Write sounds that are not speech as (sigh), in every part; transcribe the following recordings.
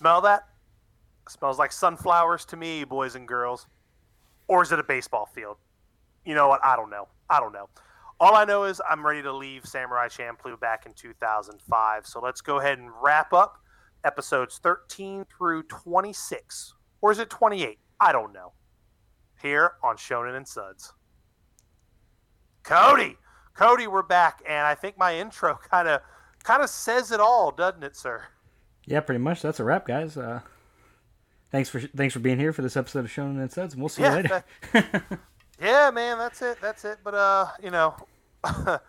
smell that? Smells like sunflowers to me, boys and girls. Or is it a baseball field? You know what? I don't know. I don't know. All I know is I'm ready to leave Samurai Champloo back in 2005. So let's go ahead and wrap up episodes 13 through 26. Or is it 28? I don't know. Here on Shonen and Suds. Cody, Cody, we're back, and I think my intro kind of kind of says it all, doesn't it, sir? Yeah, pretty much. That's a wrap, guys. Uh, thanks for thanks for being here for this episode of Shonen and Suds, and we'll see Yeah, you later. (laughs) Yeah, man, that's it. That's it. But uh, you know, (laughs)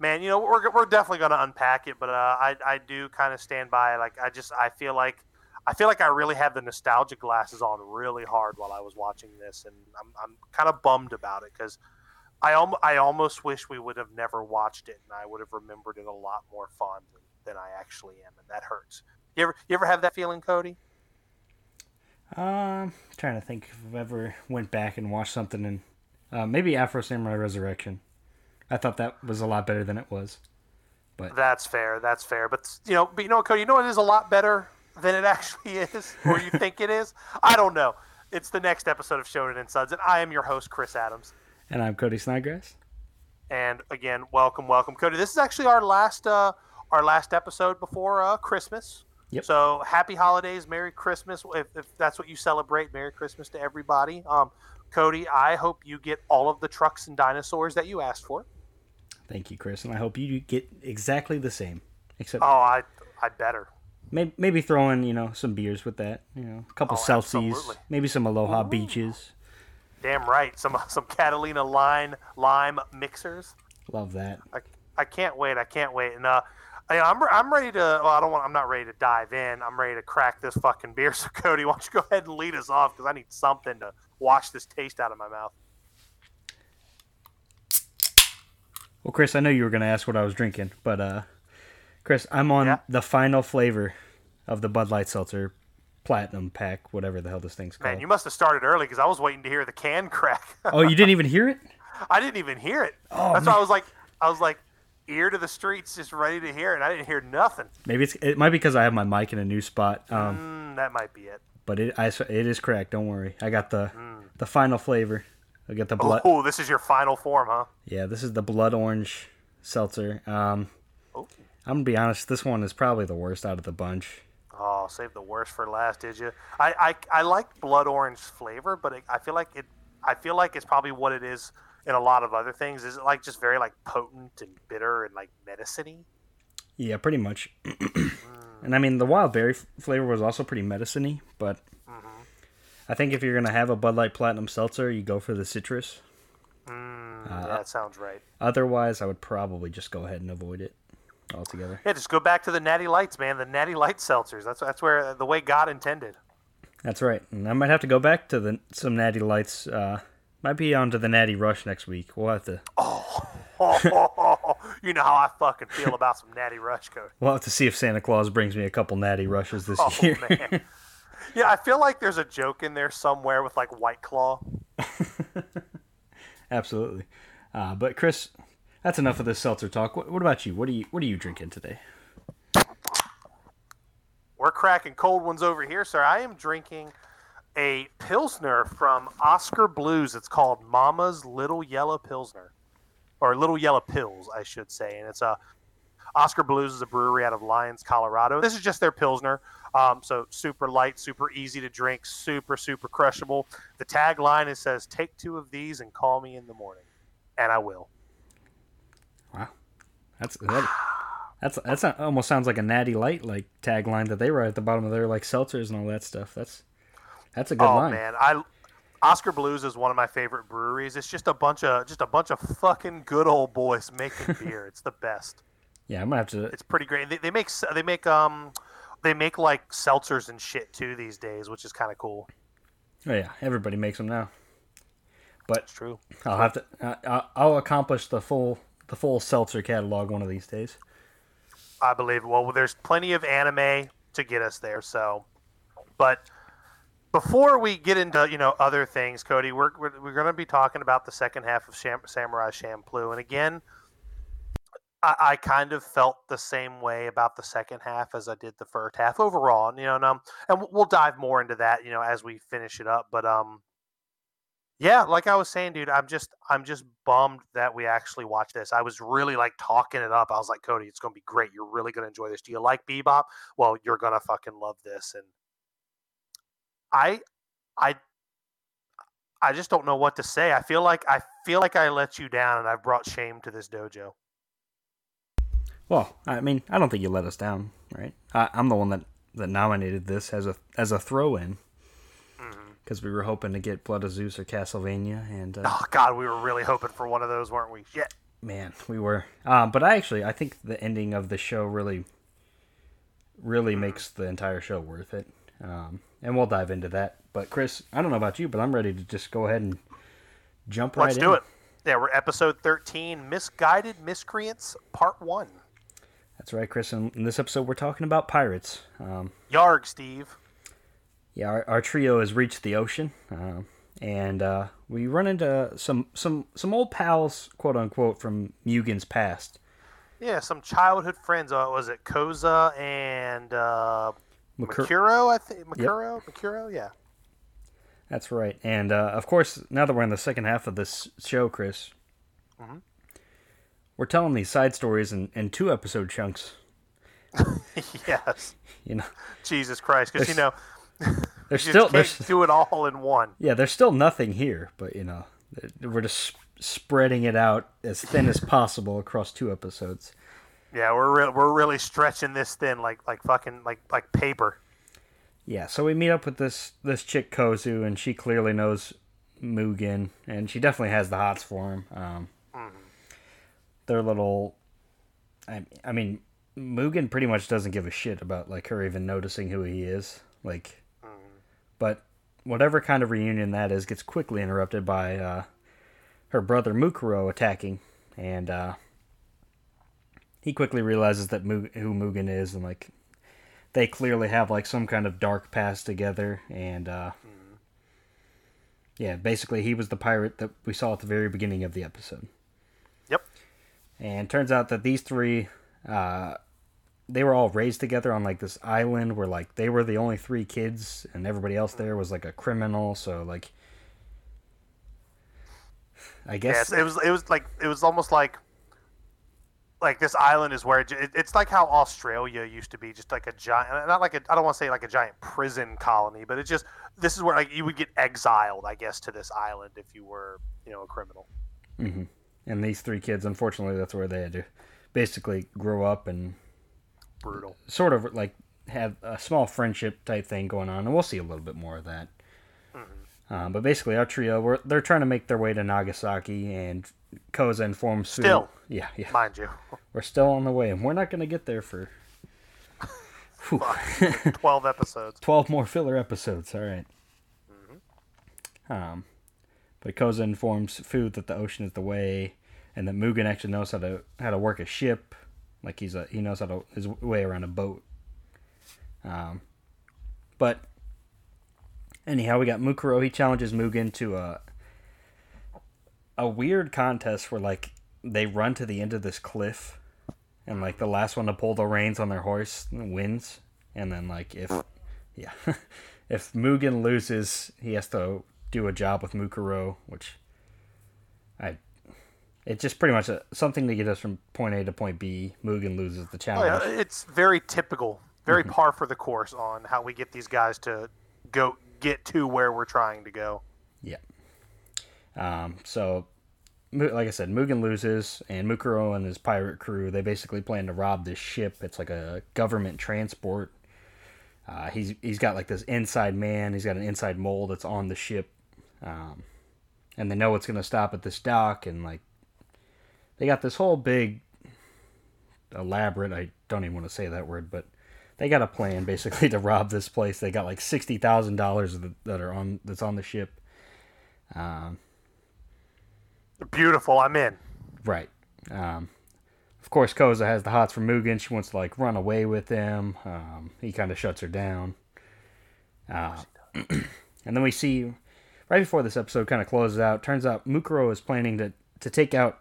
man, you know, we're we're definitely gonna unpack it. But uh, I I do kind of stand by. Like, I just I feel like I feel like I really had the nostalgia glasses on really hard while I was watching this, and I'm I'm kind of bummed about it because. I, al- I almost wish we would have never watched it, and I would have remembered it a lot more fond than, than I actually am, and that hurts. You ever you ever have that feeling, Cody? um, trying to think if I've ever went back and watched something and uh, maybe Afro Samurai Resurrection. I thought that was a lot better than it was. But that's fair. That's fair. But you know, but you know, what, Cody, you know what is a lot better than it (laughs) actually is, or you think it is? I don't know. It's the next episode of Shonen and Suds, and I am your host, Chris Adams. And I'm Cody Snodgrass. And again, welcome, welcome, Cody. This is actually our last, uh, our last episode before uh, Christmas. Yep. So happy holidays, Merry Christmas, if, if that's what you celebrate. Merry Christmas to everybody. Um, Cody, I hope you get all of the trucks and dinosaurs that you asked for. Thank you, Chris, and I hope you get exactly the same. Except Oh, I, I better. maybe, maybe throw in, you know, some beers with that. You know, a couple Oh, Celsius, absolutely. maybe some Aloha Beaches. Damn right. Some (laughs) some Catalina line lime mixers. Love that. I, I can't wait. I can't wait. And uh, I, I'm I'm ready to. Well, I don't want. I'm not ready to dive in. I'm ready to crack this fucking beer. (laughs) So Cody, why don't you go ahead and lead us off because I need something to wash this taste out of my mouth. Well, Chris, I know you were going to ask what I was drinking, but uh, Chris, I'm on Yeah. the final flavor of the Bud Light Seltzer Platinum Pack, whatever the hell this thing's called. Man, you must have started early because I was waiting to hear the can crack. oh, you didn't even hear it? (laughs) I didn't even hear it. Oh, That's why I was like, I was like, ear to the streets, just ready to hear it. And I didn't hear nothing. Maybe it's it might be because I have my mic in a new spot. Um, Mm, that might be it. but it I, it is cracked. Don't worry. I got the the final flavor. I got the blood. Oh, this is your final form, huh? Yeah, this is the blood orange seltzer. Um, Oh. I'm gonna be honest. This one is probably the worst out of the bunch. Oh, save the worst for last, did you? I, I, I like blood orange flavor, but it, I feel like it. I feel like it's probably what it is in a lot of other things. Is it like just very like potent and bitter and like medicine-y? Yeah, pretty much. (clears throat) and I mean, the wild berry f- flavor was also pretty medicine-y, but I think if you're gonna have a Bud Light Platinum Seltzer, you go for the citrus. Mm, Uh, that sounds right. Otherwise, I would probably just go ahead and avoid it altogether. Yeah, just go back to the Natty Lights, man. The Natty Light seltzers. That's that's where the way God intended. That's right. And I might have to go back to the some Natty Lights. Uh, might be on to the Natty Rush next week. We'll have to. Oh, (laughs) you know how I fucking feel about some Natty Rush code. We'll have to see if Santa Claus brings me a couple Natty Rushes this Oh year. man. Yeah, I feel like there's a joke in there somewhere with like White Claw. (laughs) Absolutely. Uh, but Chris, that's enough of this seltzer talk. What, what about you? What are you What are you drinking today? We're cracking cold ones over here, sir. I am drinking a Pilsner from Oskar Blues. It's called Mama's Little Yellow Pilsner. Or Little Yellow Pills, I should say. And it's a Oskar Blues is a brewery out of Lyons, Colorado. This is just their Pilsner. Um, so super light, super easy to drink, super, super crushable. The tagline is says, Take two of these and call me in the morning. And I will. Wow, that's that, that's that's almost sounds like a Natty Light like tagline that they write at the bottom of their like seltzers and all that stuff. That's that's a good oh line. man, I Oskar Blues is one of my favorite breweries. It's just a bunch of just a bunch of fucking good old boys making (laughs) beer. It's the best. Yeah, I'm gonna have to. It's pretty great. They, they make they make um they make like seltzers and shit too these days, which is kind of cool. Oh yeah, everybody makes them now. But It's true. I'll have to. Uh, I'll- I'll accomplish the full the full seltzer catalog one of these days. I believe. Well, there's plenty of anime to get us there. So, but before we get into you know other things, Cody, we're we're, we're going to be talking about the second half of Sham- Samurai Champloo, and again, I, I kind of felt the same way about the second half as I did the first half overall. And, you know, and, um, and we'll- dive more into that, you know, as we finish it up. But um, yeah, like I was saying, dude, I'm just I'm just bummed that we actually watched this. I was really like talking it up. I was like, Cody, it's gonna be great. You're really gonna enjoy this. Do you like Bebop? Well, you're gonna fucking love this. And I I I just don't know what to say. I feel like I feel like I let you down and I've brought shame to this dojo. Well, I mean, I don't think you let us down, right? I, I'm the one that, that nominated this as a as a throw in because we were hoping to get Blood of Zeus or Castlevania, and uh, Oh God, we were really hoping for one of those, weren't we? Shit. man, we were. Um, but I actually I think the ending of the show really, really makes the entire show worth it. Um, and we'll dive into that. But Chris, I don't know about you, but I'm ready to just go ahead and jump right in. Let's in. do it. Yeah, we're episode 13, Misguided Miscreants, Part 1. That's right, Chris. In, in this episode, we're talking about pirates. Um, Yarg, Steve. yeah, our, our trio has reached the ocean, uh, and uh, we run into some some some old pals, quote unquote, from Mugen's past. Yeah, some childhood friends. Uh, was it Koza and Makur- Makuro? I think Makuro. Makuro. Yeah. That's right, and uh, of course, now that we're in the second half of this show, Chris, Mhm. we're telling these side stories in, in two episode chunks. (laughs) yes. (laughs) You know, Jesus Christ, because you know (laughs) you still can't do it all in one. yeah, there's still nothing here, but you know, we're just spreading it out as thin as possible across two episodes. Yeah, we're re- we're really stretching this thin, like like fucking like like paper. Yeah, so we meet up with this this chick Kozu, and she clearly knows Mugen, and she definitely has the hots for him. Um, They're little. I, I mean, Mugen pretty much doesn't give a shit about like her even noticing who he is. Like, but whatever kind of reunion that is gets quickly interrupted by uh, her brother Mukuro attacking, and uh, he quickly realizes that who Mugen is, and like they clearly have like some kind of dark past together and uh yeah basically he was the pirate that we saw at the very beginning of the episode Yep. and turns out that these three uh they were all raised together on like this island where like they were the only three kids and everybody else there was like a criminal so like i guess Yes, it was it was like it was almost like like this island is where it, it- it's like how Australia used to be, just like a giant, not like a I don't want to say like a giant prison colony, but it's just this is where like you would get exiled, I guess, to this island if you were you know a criminal. hmm and these three kids unfortunately that's where they had to basically grow up and Brutal. sort of like have a small friendship type thing going on, and we'll see a little bit more of that. Um, but basically, our trio, we're, they're trying to make their way to Nagasaki, and Koza informs Sue- Still. yeah, yeah, mind you. we're still on the way, and we're not going to get there for (laughs) (laughs) Twelve episodes. twelve more filler episodes. All right. Um, but Koza informs Fu that the ocean is the way, and that Mugen actually knows how to how to work a ship, like he's a he knows how to his way around a boat. Um, but anyhow, we got Mukuro. He challenges Mugen to a a weird contest where like they run to the end of this cliff, and like the last one to pull the reins on their horse wins, and then like if yeah, (laughs) if Mugen loses, he has to do a job with Mukuro, which I. It's just pretty much a, something to get us from point A to point B. Mugen loses the Oh, challenge. yeah, it's very typical, very mm-hmm. par for the course on how we get these guys to go get to where we're trying to go. Yeah. Um, so, like I said, Mugen loses, and Mukuro and his pirate crew they basically plan to rob this ship. It's like a government transport. Uh, he's he's got like this inside man. He's got an inside mole that's on the ship, um, and they know it's gonna stop at this dock, and like they got this whole big elaborate. I don't even want to say that word, but they got a plan (laughs) basically to rob this place. They got like sixty thousand dollars that are on that's on the ship. Um, Beautiful. I'm in. right. Um, of course, Koza has the hots for Mugen. She wants to like run away with him. Um, he kind of shuts her down. Uh, (clears throat) and then we see right before this episode kind of closes out. Turns out Mukuro is planning to to take out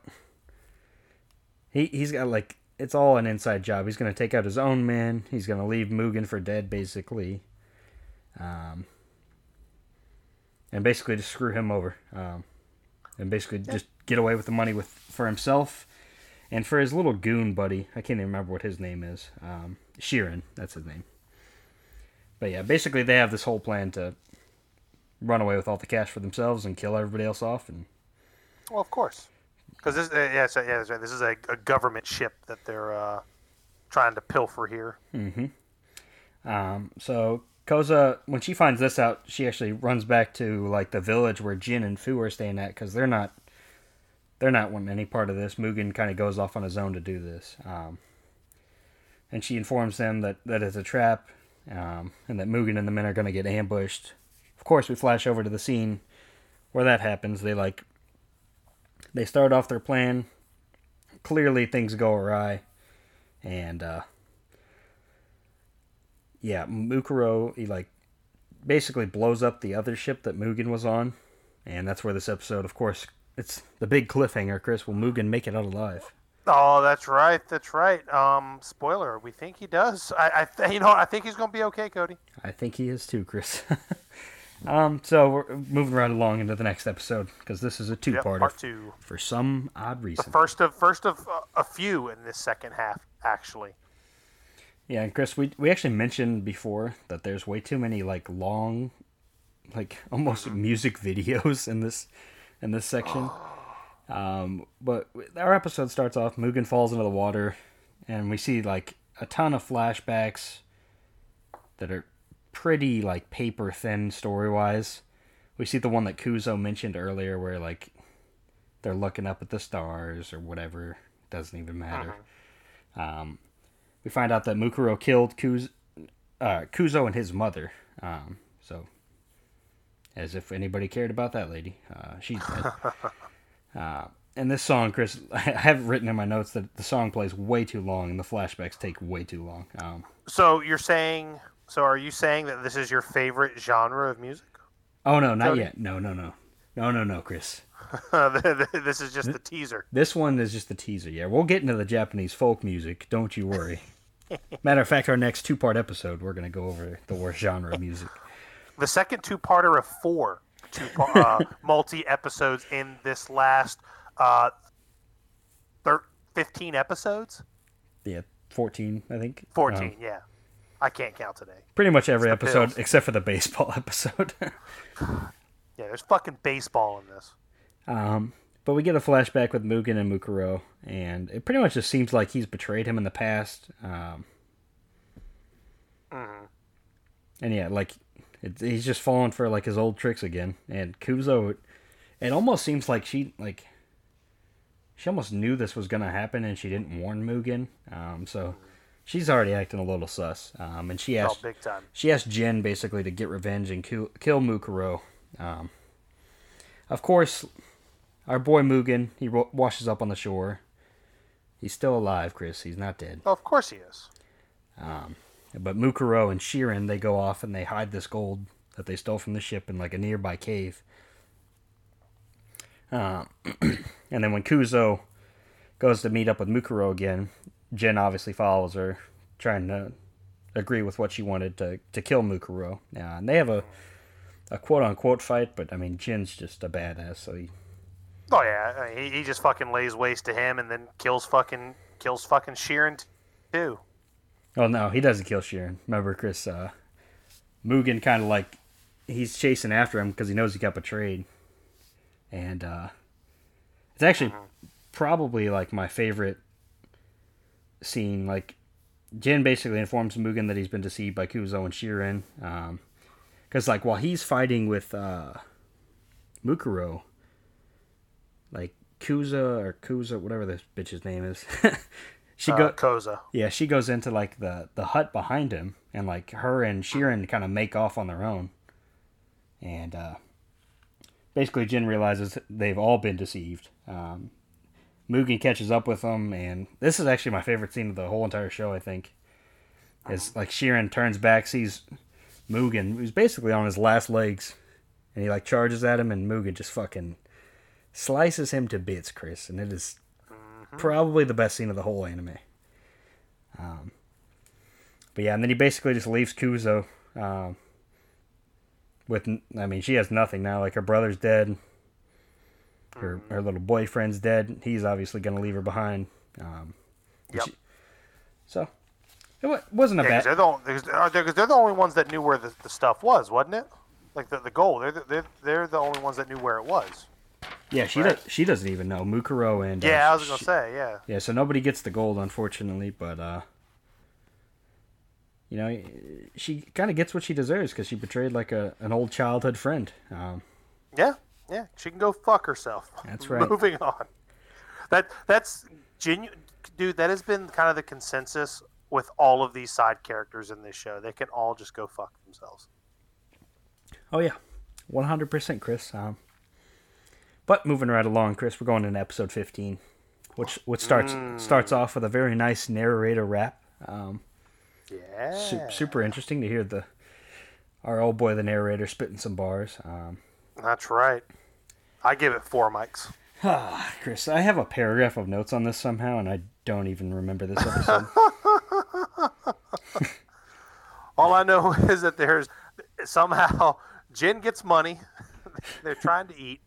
he he's got like it's all an inside job. He's gonna take out his own men. He's gonna leave Mugen for dead, basically. Um, and basically just screw him over. Um, and basically just get away with the money with for himself and for his little goon buddy. I can't even remember what his name is. Um, Sheeran, that's his name. But yeah, basically they have this whole plan to run away with all the cash for themselves and kill everybody else off. And Well, of course, because this, uh, yeah, so, yeah, that's right. This is a, a government ship that they're uh, trying to pilfer here. Mm-hmm. Um, so Koza, when she finds this out, she actually runs back to like the village where Jin and Fu are staying at because they're not they're not wanting any part of this. Mugen kind of goes off on his own to do this. Um, and she informs them that, that it's a trap um, and that Mugen and the men are going to get ambushed. Of course, we flash over to the scene where that happens. They like they start off their plan. Clearly, things go awry, and uh, yeah, Mukuro he like basically blows up the other ship that Mugen was on, and that's where this episode, of course, it's the big cliffhanger. Chris, will Mugen make it out alive? Oh, that's right. That's right. Um, spoiler. We think he does. I, I th- you know, I think he's gonna be okay, Cody. I think he is too, Chris. (laughs) um, so we're moving right along into the next episode because this is a Yep, two-parter part two. for some odd The reason. first of first of uh, a few in this second half, actually. Yeah, and Chris, we we actually mentioned before that there's way too many like long, like (laughs) almost music videos in this in this section. Um, but our episode starts off. Mugen falls into the water, and we see like a ton of flashbacks that are pretty like paper thin story wise. We see the one that Kuzo mentioned earlier, where like they're looking up at the stars or whatever. Doesn't even matter. Um, we find out that Mukuro killed Kuz, uh, Kuzo and his mother. Um, so, as if anybody cared about that lady, uh, she's dead. (laughs) uh, and this song, Chris, (laughs) I have written in my notes that the song plays way too long and the flashbacks take way too long. Um, So you're saying? So are you saying that this is your favorite genre of music? oh no, not yet. No, no, no, no, no, no, Chris. (laughs) this is just the teaser. This one is just the teaser. Yeah, we'll get into the Japanese folk music. Don't you worry. Matter of fact, our next two-part episode, we're gonna go over the worst genre of music. The second two-parter of four two uh, (laughs) multi episodes in this last uh, thir- 15 episodes. Yeah, fourteen, I think. 14, Um, yeah. I can't count today. pretty much every episode pills. except for the baseball (laughs) episode. (sighs) Yeah, there's fucking baseball in this. um, but we get a flashback with Mugen and Mukuro, and it pretty much just seems like he's betrayed him in the past. Um, Mhm. and yeah, like it, he's just falling for like his old tricks again. And Kuzo, it almost seems like she like she almost knew this was gonna happen, and she didn't warn Mugen. Um, so she's already acting a little sus. Um, and she Oh, asked big time. she asked Jin basically to get revenge and kill, kill Mukuro. Um, of course, our boy Mugen he ro- washes up on the shore. He's still alive, Chris. He's not dead. Oh, of course he is. But Mukuro and Shirin they go off and they hide this gold that they stole from the ship in like a nearby cave. Uh, (clears throat) and then when Kuzo goes to meet up with Mukuro again, Jin obviously follows her, trying to agree with what she wanted to, to kill Mukuro. Uh, and they have a a quote unquote fight, but I mean Jin's just a badass, so he Oh yeah, he, he just fucking lays waste to him and then kills fucking kills fucking Sheeran too. Oh no, he doesn't kill Sheeran. Remember, Chris? Uh, Mugen kind of like he's chasing after him because he knows he got betrayed, and uh, it's actually probably like my favorite scene. Like Jin basically informs Mugen that he's been deceived by Kuzo and Sheeran, because like while he's fighting with uh, Mukuro, like Kuza or Kuza, whatever this bitch's name is, (laughs) she Uh, go Koza. yeah, she goes into like the the hut behind him, and like her and Sheeran kind of make off on their own, and uh, basically Jin realizes they've all been deceived. Um, Mugen catches up with them, and this is actually my favorite scene of the whole entire show. I think is like Sheeran turns back, sees Mugen, who's basically on his last legs, and he like charges at him, and Mugen just fucking slices him to bits, Chris, and it is probably the best scene of the whole anime. Um, but yeah, and then he basically just leaves Kuzo. Um, with, I mean, she has nothing now. Like her brother's dead. Her her little boyfriend's dead. He's obviously gonna leave her behind. Um, Yep. she- so it wasn't a Yeah, bad. they're the, only, they're, 'cause they're the only ones that knew where the, the stuff was, wasn't it? Like the, the goal. They're, the, they're they're the only ones that knew where it was. Yeah, she right. does. She doesn't even know Mukuro and uh, Yeah, I was gonna she- say, yeah. Yeah, so nobody gets the gold, unfortunately, but uh, you know, she kind of gets what she deserves because she betrayed like a an old childhood friend. Um, Yeah, yeah. She can go fuck herself. That's (laughs) right. Moving on. That that's genuine, dude. That has been kind of the consensus with all of these side characters in this show. They can all just go fuck themselves. oh yeah, one hundred percent, Chris. Um, but moving right along, Chris, we're going into episode fifteen, which which starts starts off with a very nice narrator rap. Um, Yeah. su- super interesting to hear the our old boy, the narrator, spitting some bars. Um, That's right. I give it four mics. Ah, (sighs) Chris, I have a paragraph of notes on this somehow, and I don't even remember this episode. (laughs) All I know (laughs) is that there's somehow Jin gets money. (laughs) They're trying to eat.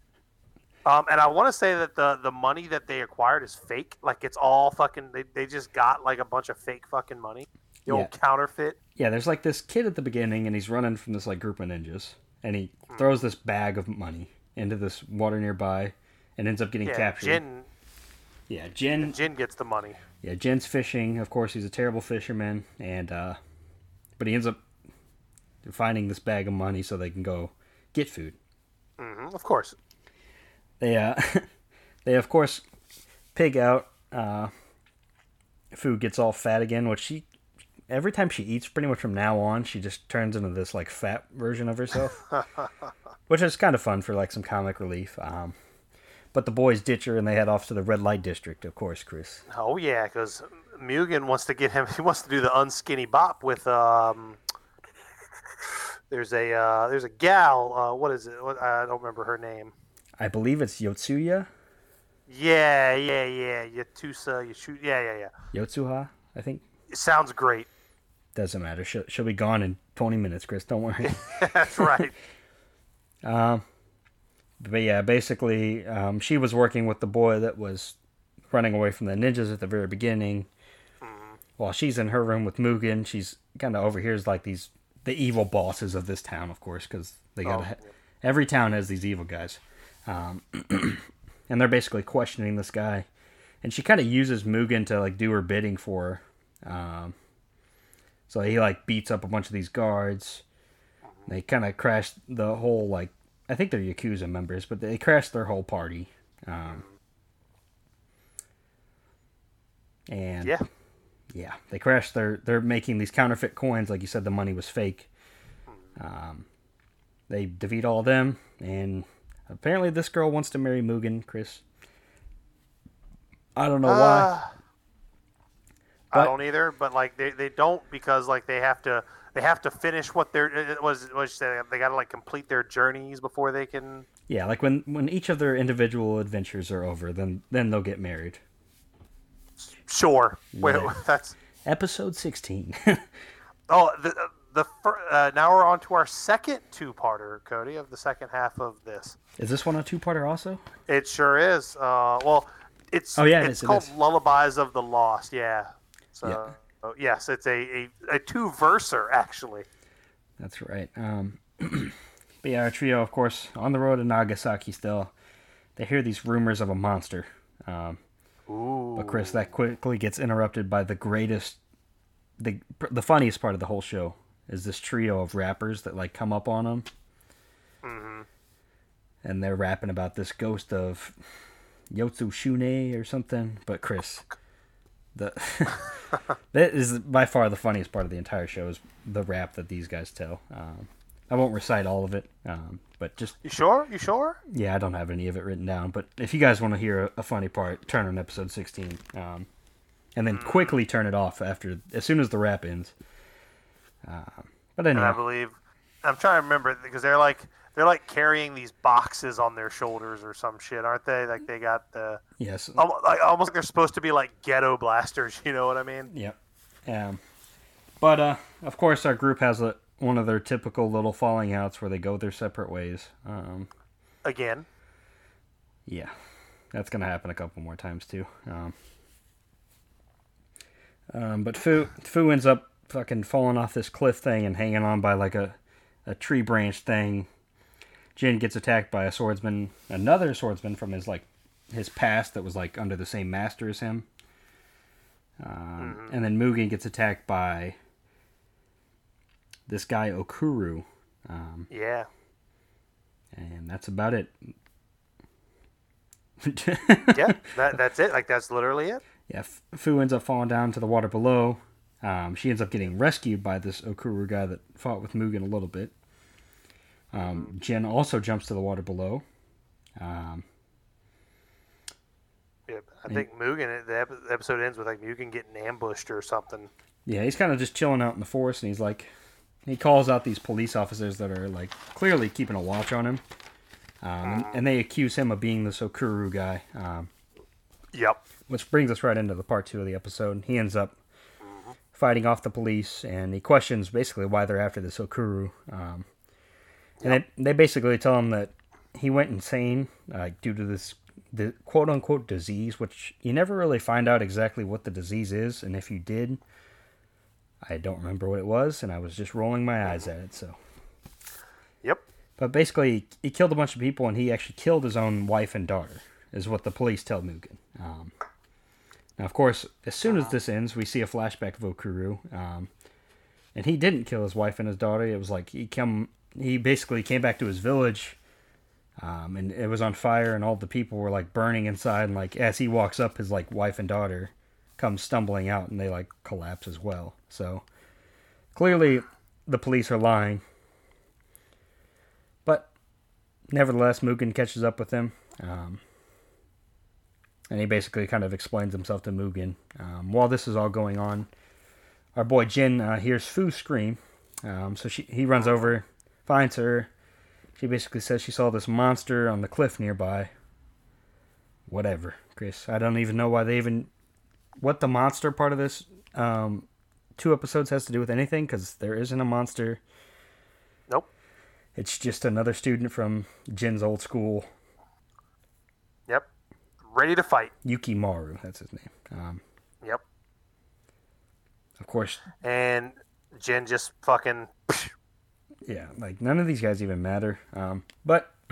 Um, and I want to say that the the money that they acquired is fake. Like it's all fucking. They, they just got like a bunch of fake fucking money. The old counterfeit. yeah, there's like this kid at the beginning, and he's running from this like group of ninjas, and he throws this bag of money into this water nearby, and ends up getting Yeah, captured. Jin Yeah, Jin. Jin gets the money. Yeah, Jin's fishing. Of course, he's a terrible fisherman, and uh, but he ends up finding this bag of money so they can go get food. hmm of course. They uh, (laughs) they of course pig out. Uh, Fu gets all fat again, which she every time she eats, pretty much from now on, she just turns into this like fat version of herself, (laughs) which is kind of fun for like some comic relief. Um, but the boys ditch her and they head off to the red light district, of course, Chris. Oh yeah, because Mugen wants to get him. (laughs) He wants to do the unskinny bop with um. There's a uh, there's a gal. Uh, what is it? I don't remember her name. I believe it's Yotsuya, Yeah, yeah, yeah. Yatusa, Yashu. Yeah, yeah, yeah. Yotsuha, I think. It sounds great. Doesn't matter. She'll, she'll be gone in 20 minutes, Chris. Don't worry. (laughs) That's right. (laughs) Um, but yeah, basically, um, she was working with the boy that was running away from the ninjas at the very beginning. While she's in her room with Mugen, she's kind of overhears like these the evil bosses of this town, of course, because they got Oh, every town has these evil guys, um, (clears throat) and they're basically questioning this guy, and she kind of uses Mugen to like do her bidding for her. Um, so he like beats up a bunch of these guards. They kind of crash the whole like I think they're Yakuza members, but they crashed their whole party. Um, and Yeah. yeah, they crashed their. They're making these counterfeit coins, like you said, the money was fake. Um, they defeat all of them, and apparently this girl wants to marry Mugen, Chris. I don't know why. Uh, But- I don't either, but like they, they don't because like they have to they have to finish what they're it was what you say they got to like complete their journeys before they can. Yeah, like when when each of their individual adventures are over, then then they'll get married. Sure. Wait, Yeah. (laughs) that's Episode sixteen. (laughs) oh the the fir- uh, now we're on to our second two parter, Cody, of the second half of this. Is this one a two-parter also? It sure is. Uh, well, it's Oh, yeah, it it's is, it called is. Lullabies of the Lost. Yeah. So Yeah. oh, yes, it's a a, a two verser actually. That's right. Um, (clears throat) but yeah, our trio, of course, on the road to Nagasaki still. They hear these rumors of a monster. Um, Ooh. but Chris, that quickly gets interrupted by the greatest, the the funniest part of the whole show is this trio of rappers that like come up on them, Mm-hmm. and they're rapping about this ghost of Yotsu Shune or something. But Chris, the (laughs) that is by far the funniest part of the entire show is the rap that these guys tell. Um, I won't recite all of it, um, but just You sure? You sure? yeah, I don't have any of it written down. But if you guys want to hear a, a funny part, turn on episode sixteen, um, and then quickly turn it off after as soon as the rap ends. Um, but And I believe I'm trying to remember because they're like they're like carrying these boxes on their shoulders or some shit, aren't they? Like they got the Yes. almost like, almost like they're supposed to be like ghetto blasters. (laughs) You know what I mean? Yep. Um, but uh, of course, our group has a, one of their typical little falling outs where they go their separate ways. Um, Again, yeah, that's gonna happen a couple more times too. Um, um, but Fu Fu ends up fucking falling off this cliff thing and hanging on by like a, a tree branch thing. Jin gets attacked by a swordsman, another swordsman from his like his past that was like under the same master as him. Um, And then Mugen gets attacked by this guy Okuru, um, yeah. and that's about it. Yeah, (laughs) that, that's it. Like that's literally it. Yeah, Fu ends up falling down to the water below. Um, she ends up getting rescued by this Okuru guy that fought with Mugen a little bit. Um, Jin also jumps to the water below. Um, Yeah, I think Mugen. The episode ends with like Mugen getting ambushed or something. yeah, he's kind of just chilling out in the forest, and he's like, he calls out these police officers that are like clearly keeping a watch on him, um, and, and they accuse him of being the Okuru guy. Um, Yep. which brings us right into the part two of the episode. He ends up fighting off the police, and he questions basically why they're after this Okuru. Um, and they, they basically tell him that he went insane uh, due to this the quote unquote disease, which you never really find out exactly what the disease is, and if you did, I don't remember what it was, and I was just rolling my eyes at it. So, Yep. but basically, he killed a bunch of people, and he actually killed his own wife and daughter, is what the police tell Mugen. Um, now, of course, as soon as this ends, we see a flashback of Okuru, um, and he didn't kill his wife and his daughter. It was like he come, he basically came back to his village, um, and it was on fire, and all the people were like burning inside. And like as he walks up, his like wife and daughter come stumbling out, and they like collapse as well. So clearly, the police are lying. But nevertheless, Mugen catches up with him. Um, and he basically kind of explains himself to Mugen. Um, while this is all going on, our boy Jin uh, hears Fu scream. Um, so she, he runs over, finds her. She basically says she saw this monster on the cliff nearby. Whatever, Chris. I don't even know why they even. What the monster part of this um, two episodes has to do with anything, because there isn't a monster. Nope. It's just another student from Jin's old school. Ready to fight. Yukimaru. That's his name. Um, Yep. of course, And Jin just fucking. (laughs) yeah, like none of these guys even matter. Um, but (clears throat)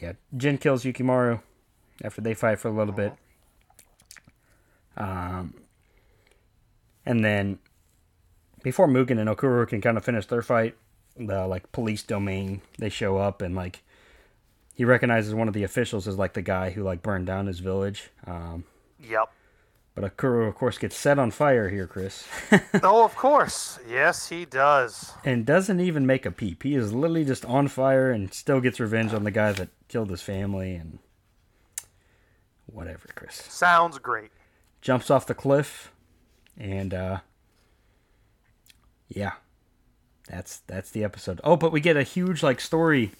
yeah, Jin kills Yukimaru after they fight for a little bit. Um, and then before Mugen and Okuru can kind of finish their fight, the like police domain they show up and like he recognizes one of the officials as like the guy who like burned down his village. Um, Yep. but Okuru, of course, gets set on fire here, Chris. (laughs) oh, of course. Yes, he does. and doesn't even make a peep. He is literally just on fire and still gets revenge on the guy that killed his family and whatever, Chris. Sounds great. Jumps off the cliff and uh yeah. That's that's the episode. Oh, but we get a huge like story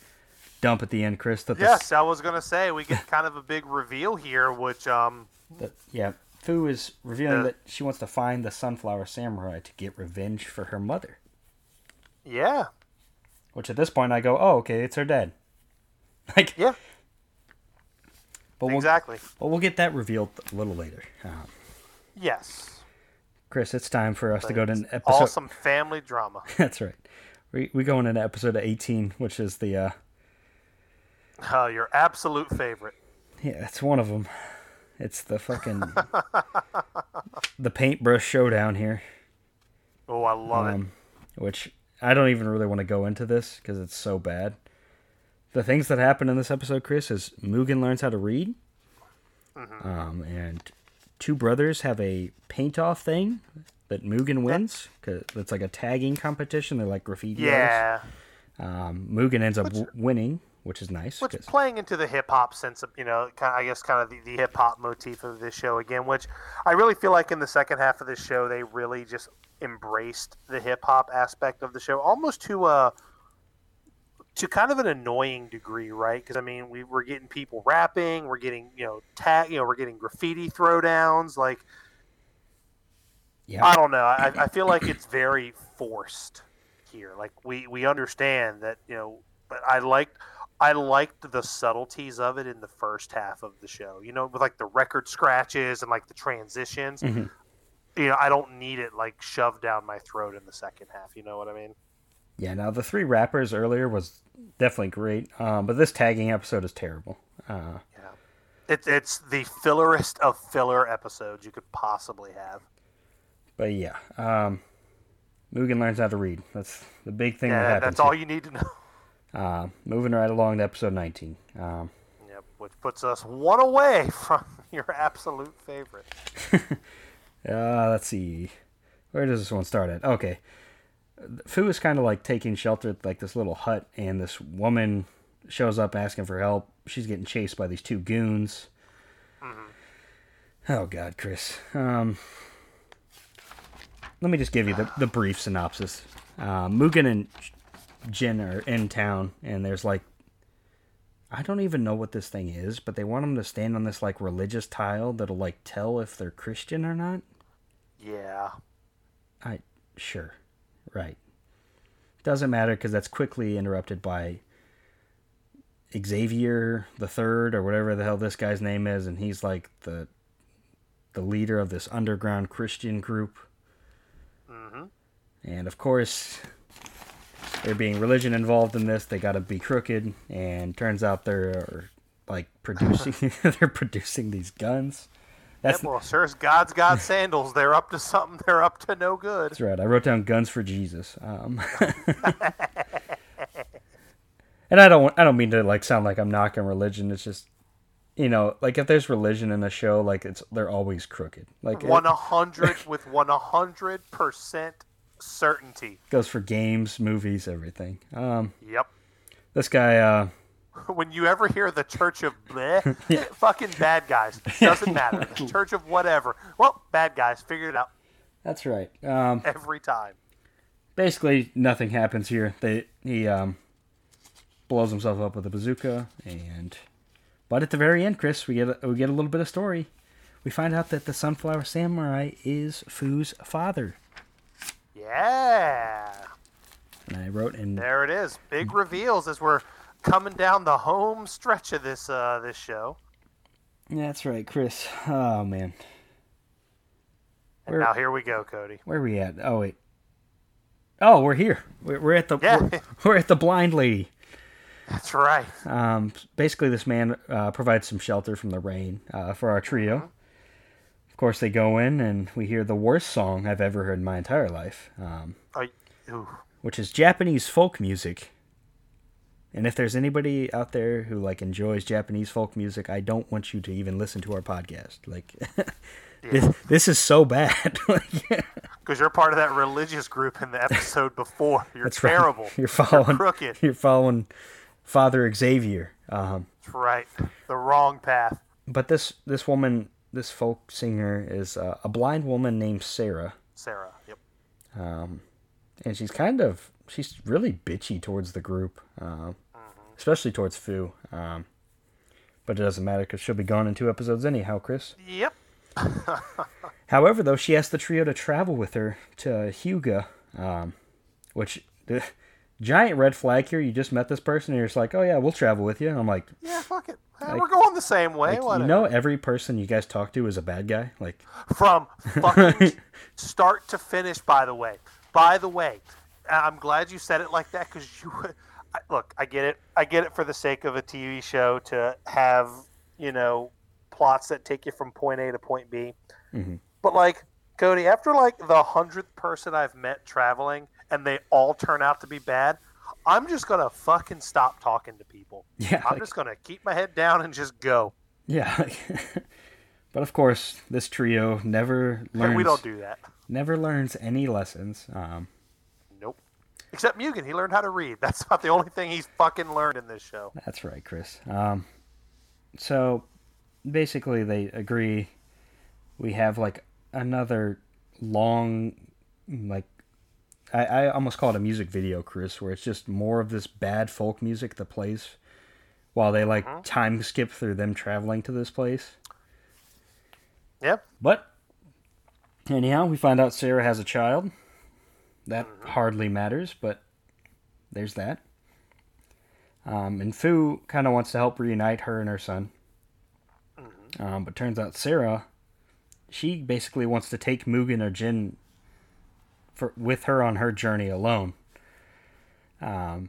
dump at the end, Chris. That the, Yes, I was gonna say we get kind of a big reveal here, which um, that yeah, Fu is revealing that she wants to find the sunflower samurai to get revenge for her mother. yeah, Which at this point I go, oh okay, it's her dad. (laughs) Like yeah, but we'll, exactly. But we'll get that revealed a little later. Um, Yes, Chris, it's time for us to go to an episode. awesome family drama. (laughs) That's right. We we going into episode 18, which is the uh, (laughs) Uh, your absolute favorite. yeah, it's one of them. It's the fucking the paintbrush showdown here, Oh, I love it. um, which I don't even really want to go into this because it's so bad. The things that happen in this episode, Chris, is Mugen learns how to read, um, and two brothers have a paint-off thing that Mugen wins. Cause it's like a tagging competition. They're like graffiti. Yeah, Um, Mugen ends up w- winning, which is nice. which 'cause- playing into the hip hop sense of you know, kind I guess kind of the, the hip hop motif of this show again, which I really feel like in the second half of this show they really just embraced the hip hop aspect of the show, almost to a to kind of an annoying degree, right? Because I mean, we we're getting people rapping, we're getting you know tag, you know, we're getting graffiti throwdowns. Like, Yeah. I don't know. I, I feel like it's (clears throat) very forced here. Like we we understand that you know, but I liked I liked the subtleties of it in the first half of the show. You know, with like the record scratches and like the transitions. Mhm. You know, I don't need it like shoved down my throat in the second half. You know what I mean? Yeah, now the three rappers earlier was definitely great, um, but this tagging episode is terrible. Uh, Yeah. It's it's the fillerest of filler episodes you could possibly have. but yeah, um, Mugen learns how to read. That's the big thing that Yeah, happens. that's all you need to know. Uh, moving right along to episode 19. Um, Yep, which puts us one away (laughs) from your absolute favorite. (laughs) Uh, let's see. Where does this one start at? Okay. Fu is kind of like taking shelter at like this little hut, and this woman shows up asking for help. She's getting chased by these two goons. Oh God, Chris. Um, let me just give you the, the brief synopsis. Uh, Mugen and Are in town, and there's like I don't even know what this thing is, but they want them to stand on this like religious tile that'll like tell if they're Christian or not. Yeah. I sure, right. Doesn't matter because that's quickly interrupted by Xavier the Third or whatever the hell this guy's name is, and he's like the the leader of this underground Christian group. hmm And of course, there being religion involved in this, they got to be crooked. And turns out they're like producing (laughs) they're producing these guns. That's Yep, well, sure as God's got sandals, they're up to something. They're up to no good. That's right. I wrote down guns for Jesus. Um, (laughs) and I don't I don't mean to like sound like I'm knocking religion. It's just you know like if there's religion in a show, like it's they're always crooked. Like One hundred with one hundred percent certainty. goes for games, movies, everything. Um, Yep. this guy. Uh, (laughs) When you ever hear the Church of bleh, (laughs) (laughs) fucking bad guys, doesn't matter. The Church of whatever. Well, bad guys, figure it out that's right. Um, every time. basically nothing happens here. They he um, blows himself up with a bazooka, and but at the very end, Chris, we get a, we get a little bit of story. We find out that the Sunflower Samurai is Fu's father, Yeah. and I wrote in There it is. Big reveals as we're coming down the home stretch of this uh, this show. That's right, Chris. Oh man, And now here we go, Cody. where are we at? Oh wait. Oh, we're here. We're, we're at the Yeah. we're, we're at the blind lady. That's right. Um, basically, this man uh, provides some shelter from the rain uh, for our trio. Of course, they go in, and we hear the worst song I've ever heard in my entire life, um, I, which is Japanese folk music. And if there's anybody out there who like enjoys Japanese folk music, I don't want you to even listen to our podcast. Like, (laughs) this, this is so bad. (laughs) Like, Because you're part of that religious group in the episode before. (laughs) You're That's right. terrible. You're following. crooked. You're following Father Xavier. Um, That's right. The wrong path. but this this woman, this folk singer, is uh, a blind woman named Sarah, Sarah. Yep. um, and she's kind of she's really bitchy towards the group, um, especially towards Fu. Um, but it doesn't matter because she'll be gone in two episodes anyhow, Chris. Yep. (laughs) However, though, she asked the trio to travel with her to Huga, um, which the giant red flag here. You just met this person, and you're just like, "Oh yeah, we'll travel with you." And I'm like, Yeah, fuck it. Like- We're going the same way. like, you know, every person you guys talk to is a bad guy. Like, (laughs) From fucking (laughs) start to finish, by the way. By the way, I'm glad you said it like that because you. (laughs) I, look, I get it. I get it for the sake of a TV show to have, you know, plots that take you from point A to point B. Mhm. But, like, Cody, after like the hundredth person I've met traveling and they all turn out to be bad, I'm just going to fucking stop talking to people. (laughs) yeah, I'm like, just going to keep my head down and just go. yeah. like- (laughs) but of course, this trio never learns. And we don't do that. never learns any lessons. Um, Nope. Except Mugen, he learned how to read. (laughs) That's about the only thing he's fucking learned in this show. That's right, Chris. Um, so basically, they agree. We have like another long, like I, I almost call it a music video, Chris, where it's just more of this bad folk music that plays while they like Mhm. time skip through them traveling to this place. Yep. But anyhow, we find out Sarah has a child. That hardly matters, but there's that. Um, and Fu kind of wants to help reunite her and her son. Um, but turns out Sarah, she basically wants to take Mugen or Jin for with her on her journey alone. Um,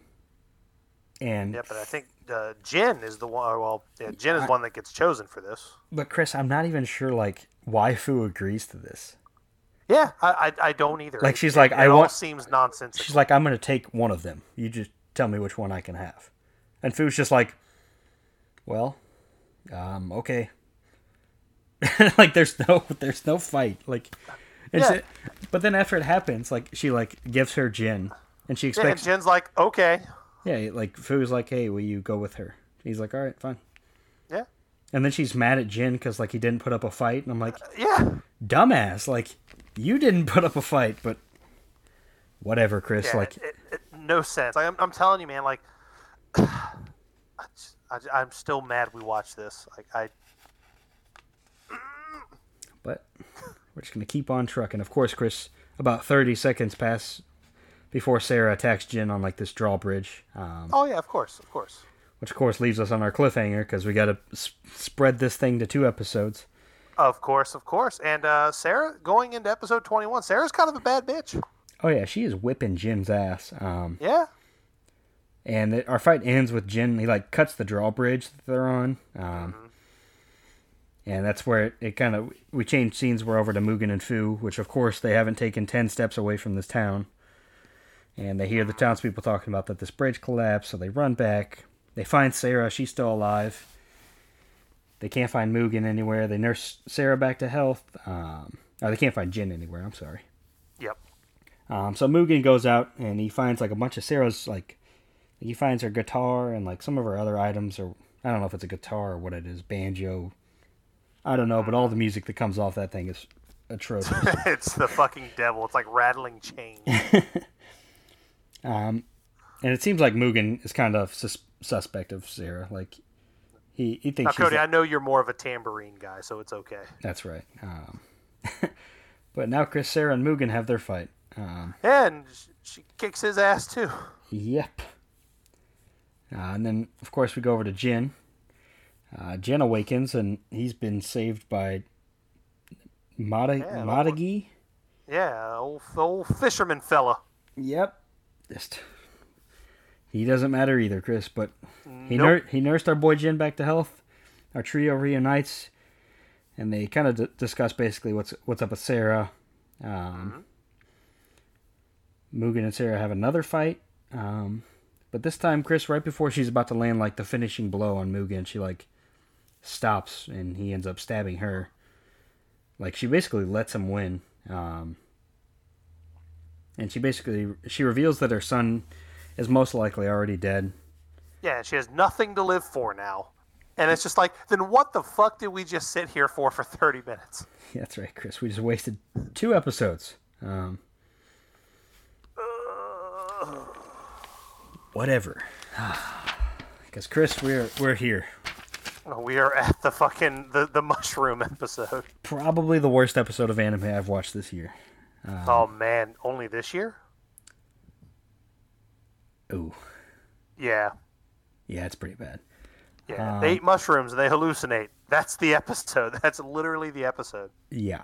and Yeah, but I think uh, Jin is the one. Well, yeah, Jin is I- one that gets chosen for this. but Chris, I'm not even sure like why Fu agrees to this. Yeah, I I, I don't either. Like, she's It- like, it I all want- seems nonsense. She's like, I'm gonna take one of them. You just tell me which one I can have. And Fu's just like, well, um, okay. (laughs) like there's no there's no fight. Like Yeah. but then after it happens, like she like gives her Jin and she yeah, and expects Jin's like, okay, yeah, like Fu's like, hey, will you go with her? He's like, all right, fine. Yeah. And then she's mad at Jin because like he didn't put up a fight, and I'm like, uh, yeah, dumbass, like you didn't (laughs) put up a fight, but whatever, Chris. yeah, like it, it, no sense. Like, I'm I'm telling you, man. Like, (sighs) I, am still mad we watched this. Like, I But we're just gonna keep on trucking. Of course, Chris. About thirty seconds pass before Sarah attacks Jin on like this drawbridge, um, oh yeah, of course, of course. which of course leaves us on our cliffhanger because we got to s- spread this thing to two episodes. Of course, of course. And uh, Sarah, going into episode 21, Sarah's kind of a bad bitch. Oh yeah, she is whipping Jin's ass. Um, Yeah. and our fight ends with Jin. He like cuts the drawbridge that they're on, um, and that's where it, it kind of we change scenes. We're over to Mugen and Fu, which of course they haven't taken ten steps away from this town, and they hear the townspeople talking about that this bridge collapsed. So they run back. They find Sarah. She's still alive. They can't find Mugen anywhere. They nurse Sarah back to health. Um, or they can't find Jin anywhere. I'm sorry. Yep. Um, so Mugen goes out and he finds like a bunch of Sarah's like he finds her guitar and like some of her other items or I don't know if it's a guitar or what it is, banjo. I don't know, but all the music that comes off that thing is atrocious. (laughs) it's the fucking devil. It's like rattling chains. (laughs) um, and it seems like Mugen is kind of sus- suspect of Sarah. Like he he now, thinks she's Cody, I know you're more of a tambourine guy, so it's okay. that's right. Um, (laughs) but now Chris, Sarah, and Mugen have their fight. Um, And she kicks his ass too. Yep. Uh, and then, of course, we go over to Jin. Uh, Jin awakens, and he's been saved by Mata- Yeah, Matagi. Yeah, old old fisherman fella. Yep. Just he doesn't matter either, Chris. But he Nope. nur- he nursed our boy Jin back to health. Our trio reunites, and they kind of d- discuss basically what's what's up with Sarah. Um, Mugen and Sarah have another fight. Um, but this time, Chris, right before she's about to land like the finishing blow on Mugen, she like stops and he ends up stabbing her. Like she basically lets him win. Um, and she basically she reveals that her son is most likely already dead. Yeah, she has nothing to live for now. And it's just like, then what the fuck did we just sit here for for 30 minutes? (laughs) That's right, Chris. We just wasted two episodes. Um, whatever. (sighs) Because Chris, we're we're here. We are at the fucking the, the mushroom episode. Probably the worst episode of anime I've watched this year. oh man, only this year? Ooh, Yeah. yeah, it's pretty bad. Yeah. Um, they eat mushrooms and they hallucinate. That's the episode. (laughs) That's literally the episode. Yeah,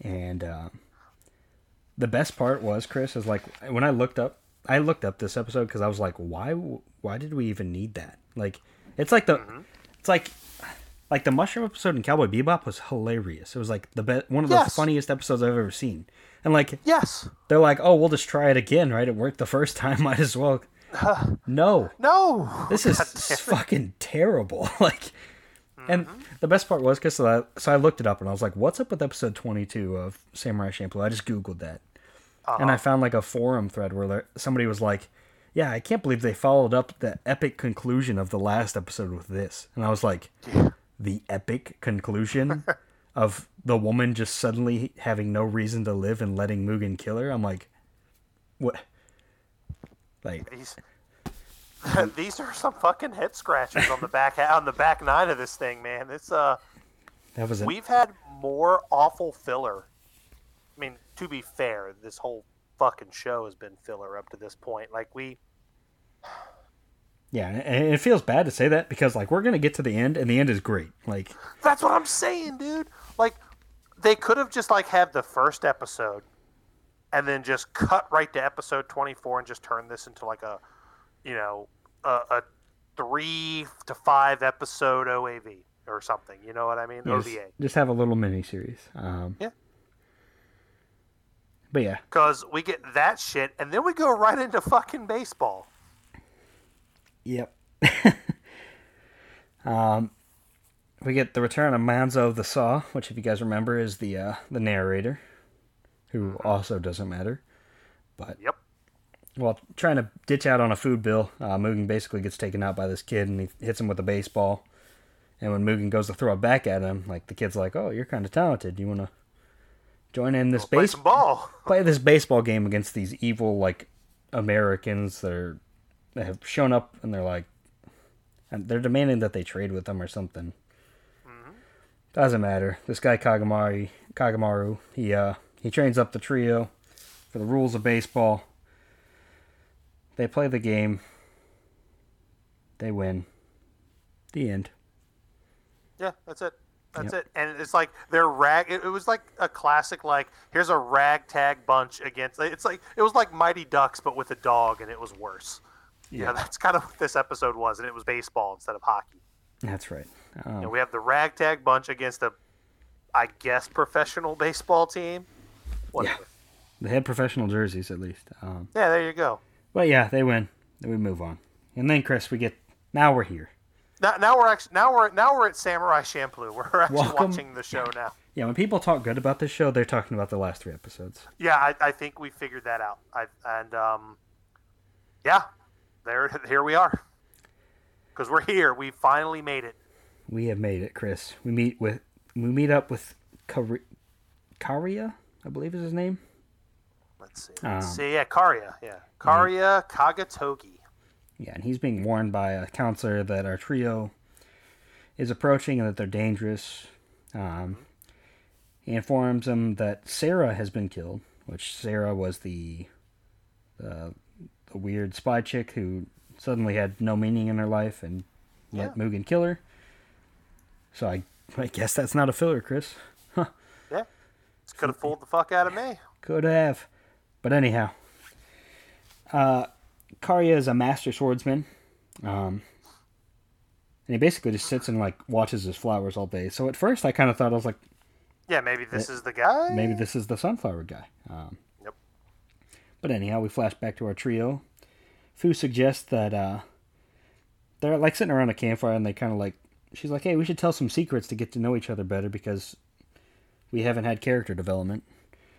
and um, the best part was Chris is like when I looked up, I looked up this episode because I was like, why, why did we even need that? Like, it's like the, it's like, like the mushroom episode in Cowboy Bebop was hilarious. It was like the best, one of the Yes. funniest episodes I've ever seen. And like Yes. they're like, oh, we'll just try it again, right? It worked the first time, (laughs) might as well. (sighs) no, No. this is God damn it. fucking terrible. (laughs) like, and the best part was because so I, so I looked it up and I was like, "What's up with episode twenty-two of Samurai Champloo?" I just googled that, and I uh-huh. found like a forum thread where somebody was like, "Yeah, I can't believe they followed up the epic conclusion of the last episode with this," and I was like, "The epic conclusion (laughs) of the woman just suddenly having no reason to live and letting Mugen kill her." I'm like, what? Like These (laughs) these are some fucking head scratches on the back (laughs) on the back nine of this thing, man. It's uh that was it. we've had more awful filler. I mean, to be fair, this whole fucking show has been filler up to this point. Like we Yeah, and it feels bad to say that because like we're gonna get to the end, and the end is great. Like That's what I'm saying, dude. Like they could have just like had the first episode and then just cut right to episode 24 and just turn this into like a you know, a, a 3 to 5 episode OAV or something. You know what I mean? just, OVA. just have a little mini series. Um, Yeah. But yeah, Cuz we get that shit and then we go right into fucking baseball. Yep. (laughs) um, we get the return of Manzo the Saw, which, if you guys remember, is the uh, the narrator, who also doesn't matter. But Yep. while trying to ditch out on a food bill, uh, Mugen basically gets taken out by this kid, and he hits him with a baseball. And when Mugen goes to throw it back at him, like the kid's like, "Oh, you're kind of talented. You want to join in this Play base some ball. (laughs) play this baseball game against these evil like Americans that are that have shown up and they're like and they're demanding that they trade with them or something. Doesn't matter. This guy Kagamaru Kagamaru, he uh he trains up the trio for the rules of baseball. They play the game. They win. The end. Yeah, that's it. That's it. And it's like they're rag. It, it was like a classic. Like here's a ragtag bunch against. It's like it was like Mighty Ducks, but with a dog, and it was worse. Yeah, Yeah. that's kind of what this episode was, and it was baseball instead of hockey. That's right. Um, And we have the ragtag bunch against a, I guess, professional baseball team. Whatever. they had professional jerseys at least. Um, Yeah, there you go. but yeah, they win. Then we move on. And then Chris, we get now we're here. Now, now we're actually now we're now we're at Samurai Champloo. (laughs) We're actually Welcome. watching the show now. Yeah, when people talk good about this show, they're talking about the last three episodes. Yeah, I, I think we figured that out. I, and um, yeah, there here we are. Because we're here, we finally made it. We have made it, Chris. We meet with we meet up with Kari- Kariya, I believe is his name. Let's see. Let's Um, see. Yeah, Kariya. Yeah, Kariya Kagetoki. Yeah, and he's being warned by a counselor that our trio is approaching and that they're dangerous. Um, he informs him that Sarah has been killed, which Sarah was the the, the weird spy chick who suddenly had no meaning in her life and let Yeah. Mugen kill her. So I I guess that's not a filler, Chris. Huh. Yeah, could have fooled the fuck out of me. Could have. But anyhow. Uh Kariya is a master swordsman. Um and he basically just sits and like watches his flowers all day. So at first I kinda thought I was like, Yeah, maybe this is the guy. maybe this is the sunflower guy. Um Yep. But anyhow, we flash back to our trio. Fu suggests that uh they're like sitting around a campfire and they kinda like she's like, Hey, we should tell some secrets to get to know each other better because we haven't had character development.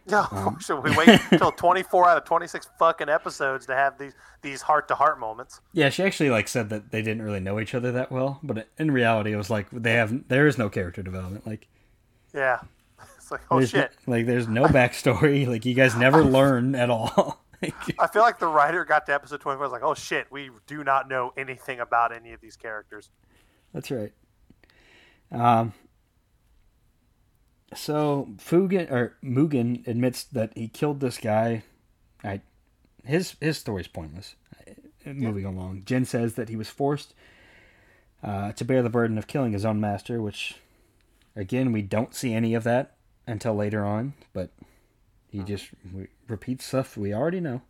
Yeah, (laughs) Um, should we wait (laughs) until 24 out of 26 fucking episodes to have these these heart to heart moments? Yeah, she actually like said that they didn't really know each other that well, but in reality, it was like they have there is no character development. Like, Yeah, (laughs) it's like oh there's shit. No, like there's no backstory. Like you guys never learn at all. Like, I feel like the writer got to episode 24 was like, oh shit, we do not know anything about any of these characters. That's right. Um. So Fugen or Mugen admits that he killed this guy. I, his his story's pointless. Moving along, Jin says that he was forced uh, to bear the burden of killing his own master, which, again, we don't see any of that until later on. But he just re- repeats stuff we already know.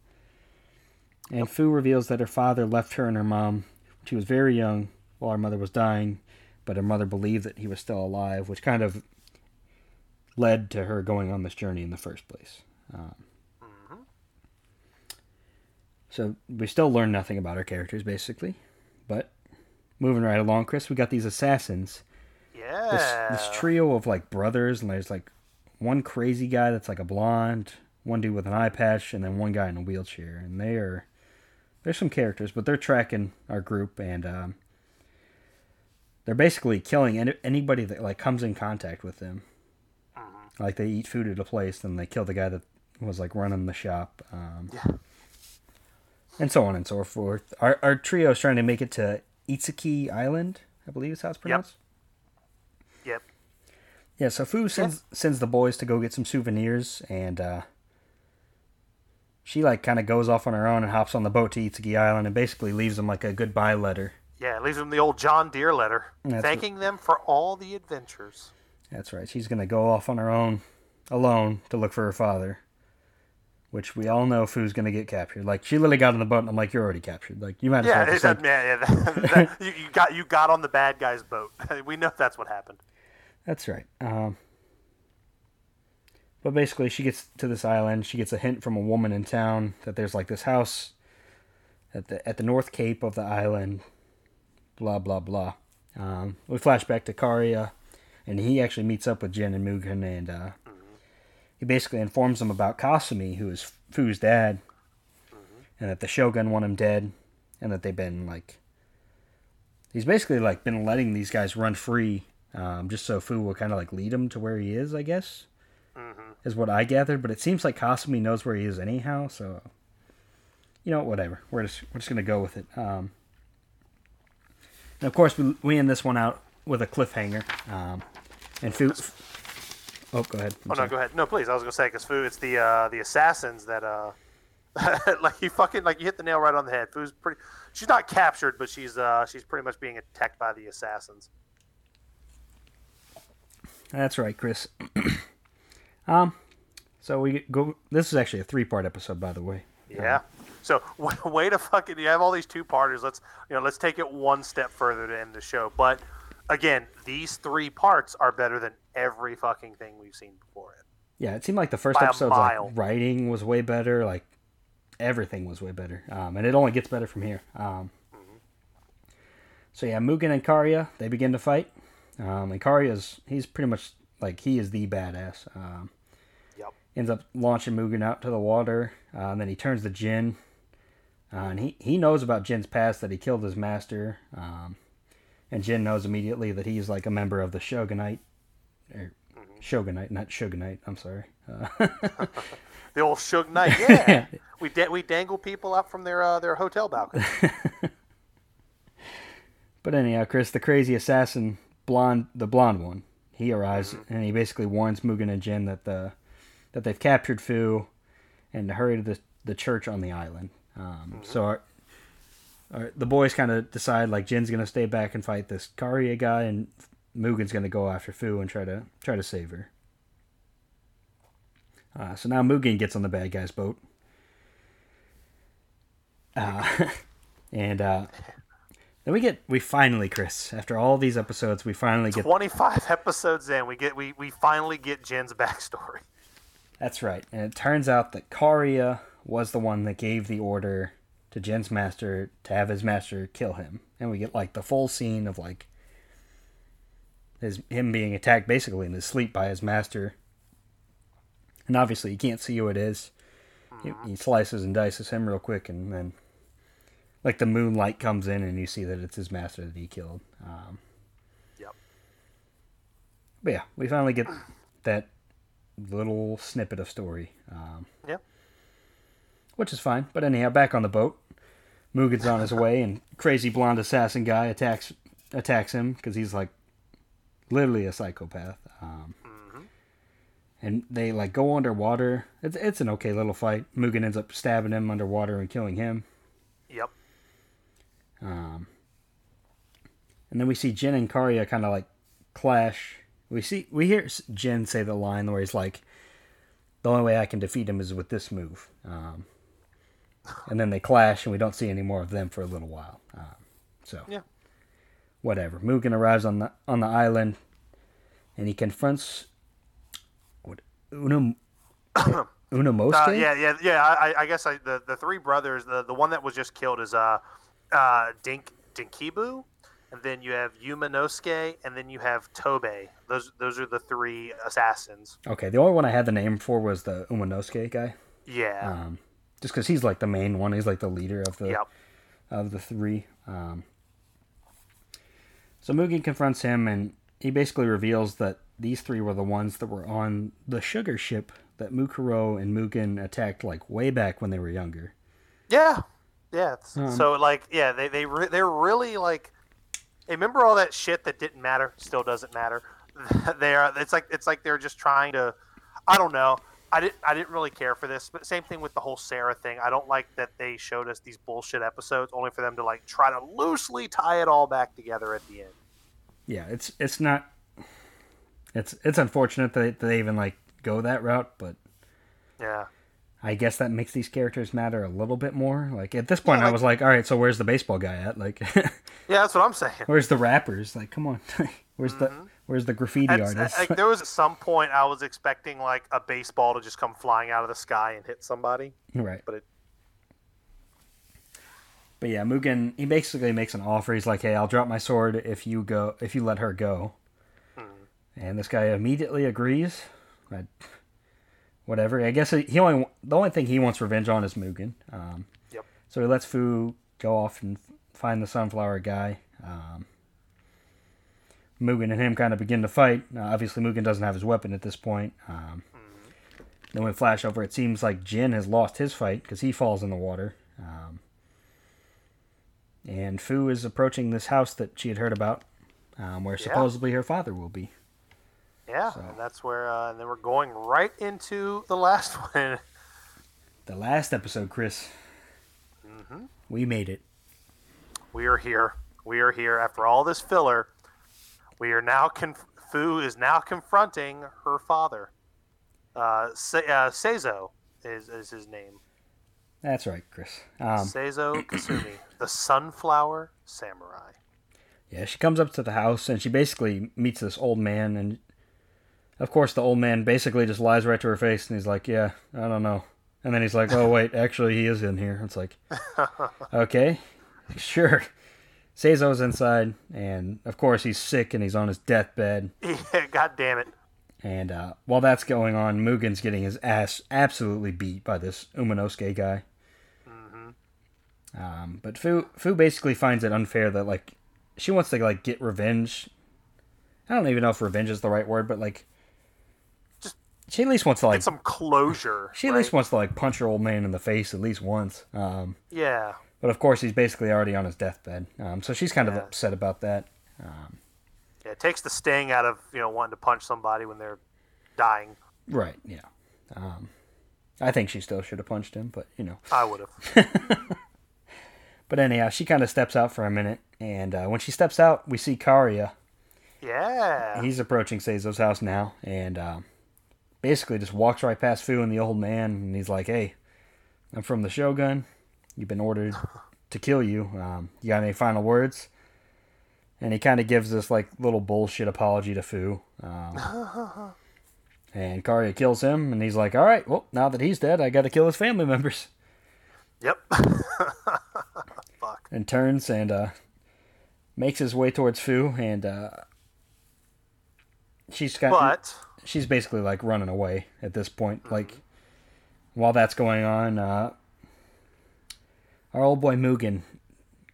And Fu reveals that her father left her and her mom when she was very young while her mother was dying, but her mother believed that he was still alive, which kind of led to her going on this journey in the first place. Um, so we still learn nothing about our characters, basically. But moving right along, Chris, we got these assassins. Yeah. This, this trio of like brothers, and there's like one crazy guy that's like a blonde, one dude with an eye patch, and then one guy in a wheelchair. And they are there's some characters, but they're tracking our group, and um, they're basically killing any, anybody that like comes in contact with them. Like they eat food at a place, and they kill the guy that was like running the shop. Um, Yeah. and so on and so forth. Our our trio is trying to make it to Itsuki Island, I believe is how it's pronounced. Yep. yep. Yeah, so Fu sends sends the boys to go get some souvenirs, and uh, she like kind of goes off on her own and hops on the boat to Itsuki Island, and basically leaves them like a goodbye letter. Yeah, leaves them the old John Deere letter, That's thanking them for all the adventures. That's right. She's gonna go off on her own, alone, to look for her father. Which we all know Fu's gonna get captured. Like she literally got on the boat, and I'm like, "You're already captured. Like you might as Yeah, well just like, yeah, yeah (laughs) that- that- you, you got you got on the bad guy's boat. (laughs) we know that's what happened. That's right. Um, but basically, she gets to this island. She gets a hint from a woman in town that there's like this house at the at the North Cape of the island. Blah blah blah. Um, we flash back to Kariya, and he actually meets up with Jin and Mugen, and uh, he basically informs them about Kasumi, who is Fu's dad, and that the Shogun want him dead, and that they've been like. He's basically like been letting these guys run free um, just so Fu will kind of like lead him to where he is, I guess, is what I gathered. But it seems like Kasumi knows where he is anyhow, so you know, whatever. We're just we're just gonna go with it. Um, and of course, we we end this one out with a cliffhanger. Um, and Fu. Oh, go ahead. I'm Oh sorry. no, go ahead. No, please. I was gonna say because Fu, it's the uh, the assassins that uh, (laughs) like you fucking like you hit the nail right on the head. Fu's pretty. She's not captured, but she's uh she's pretty much being attacked by the assassins. That's right, Chris. (clears throat) um, so we go. This is actually a three-part episode, by the way. Yeah. So (laughs) way to fucking you have all these two parters. Let's you know let's take it one step further to end the show. But again, these three parts are better than every fucking thing we've seen before it. Yeah, it seemed like the first episode, like writing was way better, like everything was way better, um, and it only gets better from here. Um, so yeah, Mugen and Kariya they begin to fight, um, and Kariya's he's pretty much like he is the badass. Um, Yep. ends up launching Mugen out to the water, uh, and then he turns to Jin, uh, and he he knows about Jin's past that he killed his master, um, and Jin knows immediately that he's like a member of the Shogunite, or Shogunite, not Shogunite. I'm sorry. Uh, (laughs) The old Knight. (laughs) Yeah. we da- we dangle people up from their uh, their hotel balcony. (laughs) But anyhow, Chris, the crazy assassin, blonde, the blonde one, he arrives and he basically warns Mugen and Jin that the that they've captured Fu, and to hurry to the the church on the island. Um, So our, the boys kind of decide like Jin's gonna stay back and fight this Kariya guy, and Mugen's gonna go after Fu and try to try to save her. Uh, so now Mugen gets on the bad guy's boat. Uh, (laughs) and uh, then we get we finally, Chris, after all these episodes, we finally get Twenty five (laughs) episodes in, we get we, we finally get Jin's backstory. That's right. And it turns out that Kariya was the one that gave the order to Jin's master to have his master kill him. And we get like the full scene of like his him being attacked basically in his sleep by his master. And obviously you can't see who it is. He, he slices and dices him real quick and then like the moonlight comes in and you see that it's his master that he killed. Um, Yep. but yeah, we finally get that little snippet of story. Um, Yeah. which is fine. But anyhow, back on the boat, Mugen's on his way, and crazy blonde assassin guy attacks attacks him because he's like literally a psychopath. Um, And they like go underwater. It's it's an okay little fight. Mugen ends up stabbing him underwater and killing him. Yep. Um, and then we see Jin and Kariya kind of like clash. We see we hear Jin say the line where he's like, "The only way I can defeat him is with this move." Um, and then they clash, and we don't see any more of them for a little while. Um, so Yeah. whatever. Mugen arrives on the on the island, and he confronts what Unum (coughs) Unamosuke. Uh, yeah, yeah, yeah. I, I guess I, the the three brothers. The the one that was just killed is uh, uh, Dink Dinkibu, and then you have Yumanosuke, and then you have Tobe. Those those are the three assassins. Okay, the only one I had the name for was the Umanosuke guy. Yeah. um, just because he's like the main one. He's like the leader of the yep. of the three. Um, so Mugen confronts him, and he basically reveals that these three were the ones that were on the sugar ship that Mukuro and Mugen attacked like way back when they were younger. Yeah. Yeah. Um, so like, yeah, they they re- they're really like. Hey, remember all that shit that didn't matter still doesn't matter. (laughs) they are. It's like it's like they're just trying to. I don't know. I didn't. I didn't really care for this, but same thing with the whole Sarah thing. I don't like that they showed us these bullshit episodes only for them to like try to loosely tie it all back together at the end. Yeah, it's it's not. It's it's unfortunate that they even like go that route, but Yeah. I guess that makes these characters matter a little bit more. Like at this point, Yeah, I was like, all right, so where's the baseball guy at? Like, (laughs) Yeah, that's what I'm saying. where's the rappers? Like, come on, (laughs) where's the mm-hmm. Where's the graffiti like, there was at some point I was expecting like a baseball to just come flying out of the sky and hit somebody, (laughs) right. but it. But yeah, Mugen he basically makes an offer. He's like, "Hey, I'll drop my sword if you go if you let her go." Hmm. And this guy immediately agrees. I, whatever. I guess he only the only thing he wants revenge on is Mugen. Um, Yep. So he lets Fu go off and find the sunflower guy. Um, Mugen and him kind of begin to fight. Uh, obviously, Mugen doesn't have his weapon at this point. Um, Then we flash over. It seems like Jin has lost his fight because he falls in the water. Um, and Fu is approaching this house that she had heard about, um, where Yeah. supposedly her father will be. Yeah, So- and that's where. Uh, and then we're going right into the last (laughs) one. The last episode, Chris. hmm We made it. We are here. We are here after all this filler. We are now. Conf- Fu is now confronting her father. Uh, Se- uh, Seizo is, is his name. That's right, Chris. Um, Seizo (clears throat) Kasumi, the Sunflower Samurai. Yeah, she comes up to the house and she basically meets this old man, and of course the old man basically just lies right to her face, and he's like, "Yeah, I don't know," and then he's like, "Oh wait, (laughs) actually he is in here." It's like, okay, sure. Seizo's inside, and of course he's sick and he's on his deathbed. (laughs) God damn it. And uh, while that's going on, Mugen's getting his ass absolutely beat by this Umanosuke guy. Um, but Fu Fu basically finds it unfair that like she wants to like get revenge. I don't even know if revenge is the right word, but like Just she at least wants to like Get some closure. she at right? least wants to like punch her old man in the face at least once. Um, Yeah. But of course he's basically already on his deathbed, um, so she's kind of upset about that. Yeah, it takes the sting out of you know wanting to punch somebody when they're dying. Right? Yeah. Um, I think she still should have punched him, but you know. I would have. (laughs) But anyhow, she kind of steps out for a minute, and uh, when she steps out, we see Kariya. Yeah. He's approaching Seizo's house now, and um, basically just walks right past Fu and the old man, and he's like, "Hey, I'm from the Shogun. You've been ordered to kill you. Um, you got any final words?" And he kind of gives this like little bullshit apology to Fu. Um, (laughs) and Kariya kills him, and he's like, "All right, well, now that he's dead, I got to kill his family members." Yep. (laughs) Fuck. and turns and uh, makes his way towards Fu, and uh, she's got But she's basically like running away at this point. Like while that's going on, uh, our old boy Mugen,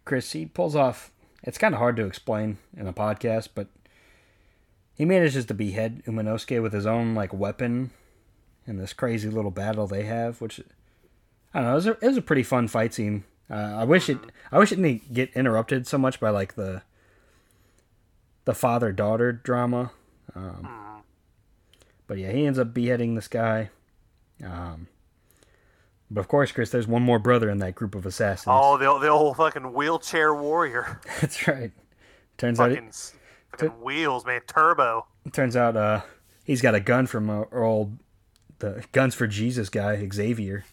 Chris, he pulls off. It's kind of hard to explain in a podcast, but he manages to behead Umanosuke with his own like weapon in this crazy little battle they have, which I don't know. It was a, it was a pretty fun fight scene. Uh, I wish it. I wish it didn't get interrupted so much by like the the father daughter drama. Um, but yeah, he ends up beheading this guy. Um, but of course, Chris, there's one more brother in that group of assassins. oh, the the old fucking wheelchair warrior, (laughs) That's right. Turns out, fucking, s- fucking wheels, man, turbo. turns out, uh, he's got a gun from uh, our old the guns for Jesus guy Xavier.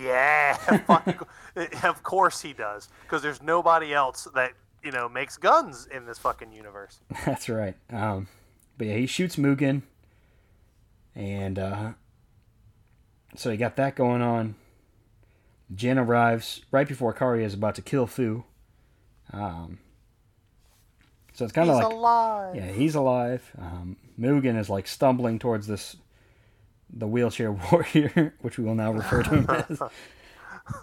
Yeah, (laughs) fucking, (laughs) of course he does, because there's nobody else that you know makes guns in this fucking universe. That's right. Um, but yeah, he shoots Mugen, and uh, so you got that going on. Jin arrives right before Kari is about to kill Fu. Um, so it's kind of like alive. yeah, he's alive. Um, Mugen is like stumbling towards this the wheelchair (laughs) warrior, which we will now refer to him as. (laughs)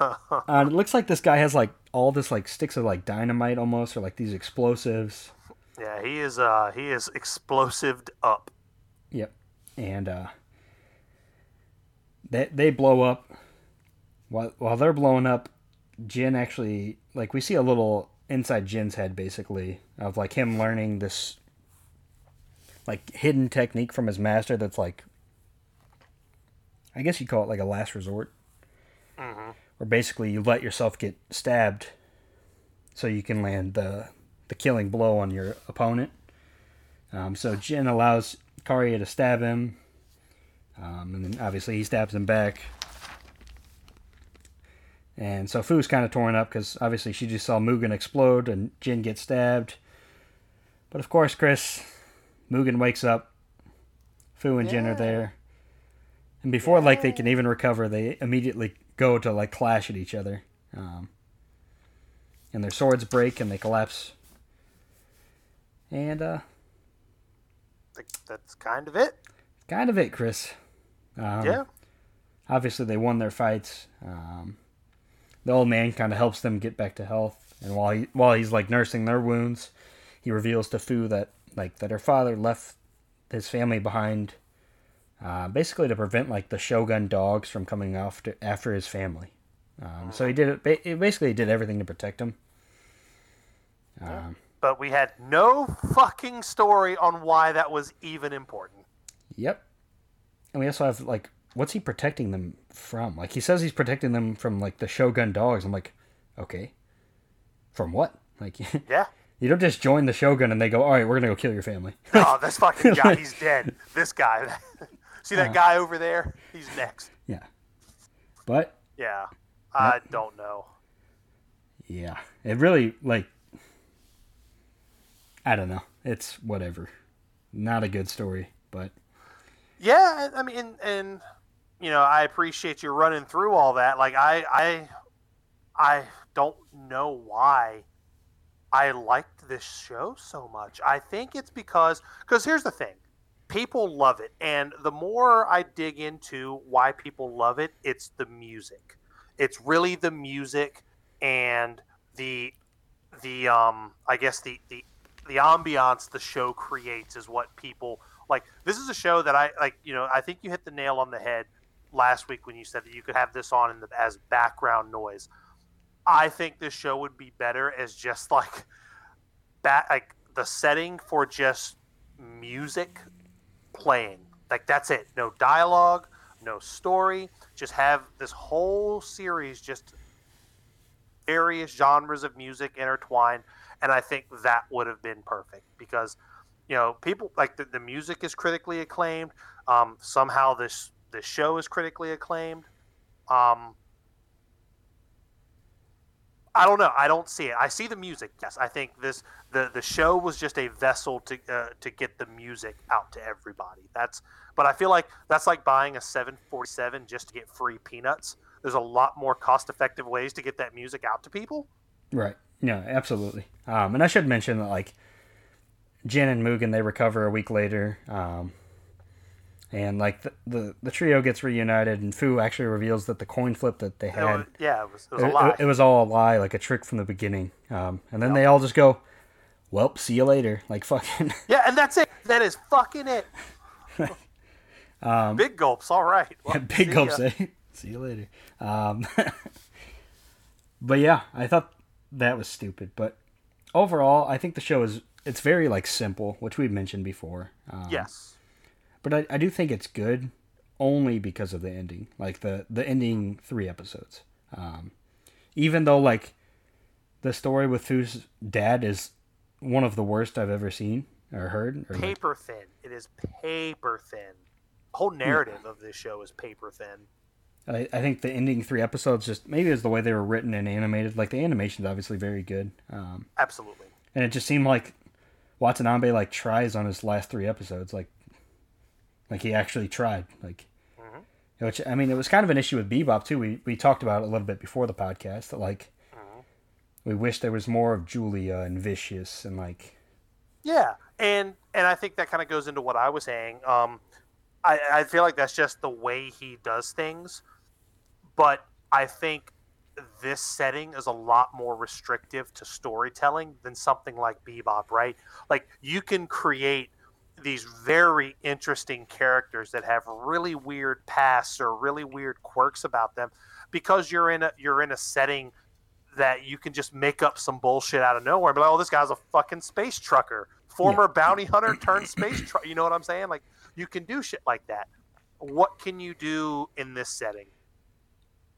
Uh, it looks like this guy has like all this like sticks of like dynamite almost, or like these explosives. Yeah, he is. Uh, he is explosived up. Yep. And uh they they blow up. While while they're blowing up, Jin actually like we see a little inside Jin's head basically of like him learning this like hidden technique from his master that's like I guess you call it like a last resort. Mm-hmm. Where basically you let yourself get stabbed so you can land the the killing blow on your opponent. Um, so Jin allows Kariya to stab him, um, and then obviously he stabs him back. And so Fu's kind of torn up because obviously she just saw Mugen explode and Jin get stabbed. But of course, Chris, Mugen wakes up. Fu and Jin are there. And before like they can even recover, they immediately go to like clash at each other. Um, and their swords break and they collapse. And uh, that's kind of it. kind of it, Chris. Um, yeah. obviously they won their fights. Um, the old man kind of helps them get back to health, and while he while he's like nursing their wounds, he reveals to Fu that like that her father left his family behind, uh, basically to prevent like the Shogun dogs from coming after after his family. Um, so he did it. He basically did everything to protect him. Um, But we had no fucking story on why that was even important. Yep. And we also have like, what's he protecting them from? Like he says he's protecting them from like the Shogun dogs. I'm like, okay, from what? Like, (laughs) Yeah. you don't just join the Shogun and they go, all right, we're gonna go kill your family. (laughs) Oh, this (laughs) fucking guy, he's dead. This guy. See that Uh. guy over there? He's next. yeah. But Yeah. I don't know. yeah, it really like, I don't know. It's whatever. Not a good story, but Yeah, I mean, and, and you know, I appreciate you running through all that. Like, I, I, I don't know why I liked this show so much. I think it's because, because here's the thing, people love it, and the more I dig into why people love it, it's the music. It's really the music and the, the um, I guess the the the ambiance the show creates is what people like this is a show that I like. You know, I think you hit the nail on the head last week when you said that you could have this on in the, as background noise. I think this show would be better as just like that, like the setting for just music playing. Like that's it. No dialogue, no story. Just have this whole series just various genres of music intertwined and I think that would have been perfect because you know people like the, the music is critically acclaimed um, somehow this this show is critically acclaimed. Um, I don't know. I don't see it. I see the music yes. I think this the the show was just a vessel to uh, to get the music out to everybody. That's but I feel like that's like buying a 747 just to get free peanuts. There's a lot more cost effective ways to get that music out to people. Right. Yeah, absolutely. Um, and I should mention that like Jin and Mugen they recover a week later, um, and like the, the the trio gets reunited, and Fu actually reveals that the coin flip that they It had was- yeah it was, it was it, a lie it was all a lie, like a trick from the beginning. Um, and then they all just go, "Well, see you later." Like (laughs) fucking. Yeah, and that's it. That is fucking it. (laughs) Big gulps. All right. (laughs) Well, Um, Big see gulps, ya. eh? See you later. Um, but yeah, I thought that was stupid. But overall, I think the show is it's very like simple, which we've mentioned before. Um, Yes. But I, I do think it's good only because of the ending, like the the ending three episodes. Um, even though like the story with Fu's dad is one of the worst I've ever seen or heard. Or Paper thin. It is paper thin. The whole narrative of this show is paper thin. I, I think the ending three episodes just maybe it's the way they were written and animated. Like the animation's obviously very good, um, Absolutely. and it just seemed like Watanabe like tries on his last three episodes, like like he actually tried. Like, Mhm. which I mean, it was kind of an issue with Bebop too. We we talked about it a little bit before the podcast that like Mhm. we wish there was more of Julia and Vicious and like Yeah, and and I think that kind of goes into what I was saying. Um, I I feel like that's just the way he does things, but I think this setting is a lot more restrictive to storytelling than something like Bebop, right? Like you can create these very interesting characters that have really weird pasts or really weird quirks about them because you're in a you're in a setting that you can just make up some bullshit out of nowhere. But like, oh, this guy's a fucking space trucker, former yeah. bounty hunter turned space truck. You know what I'm saying? Like you can do shit like that. What can you do in this setting?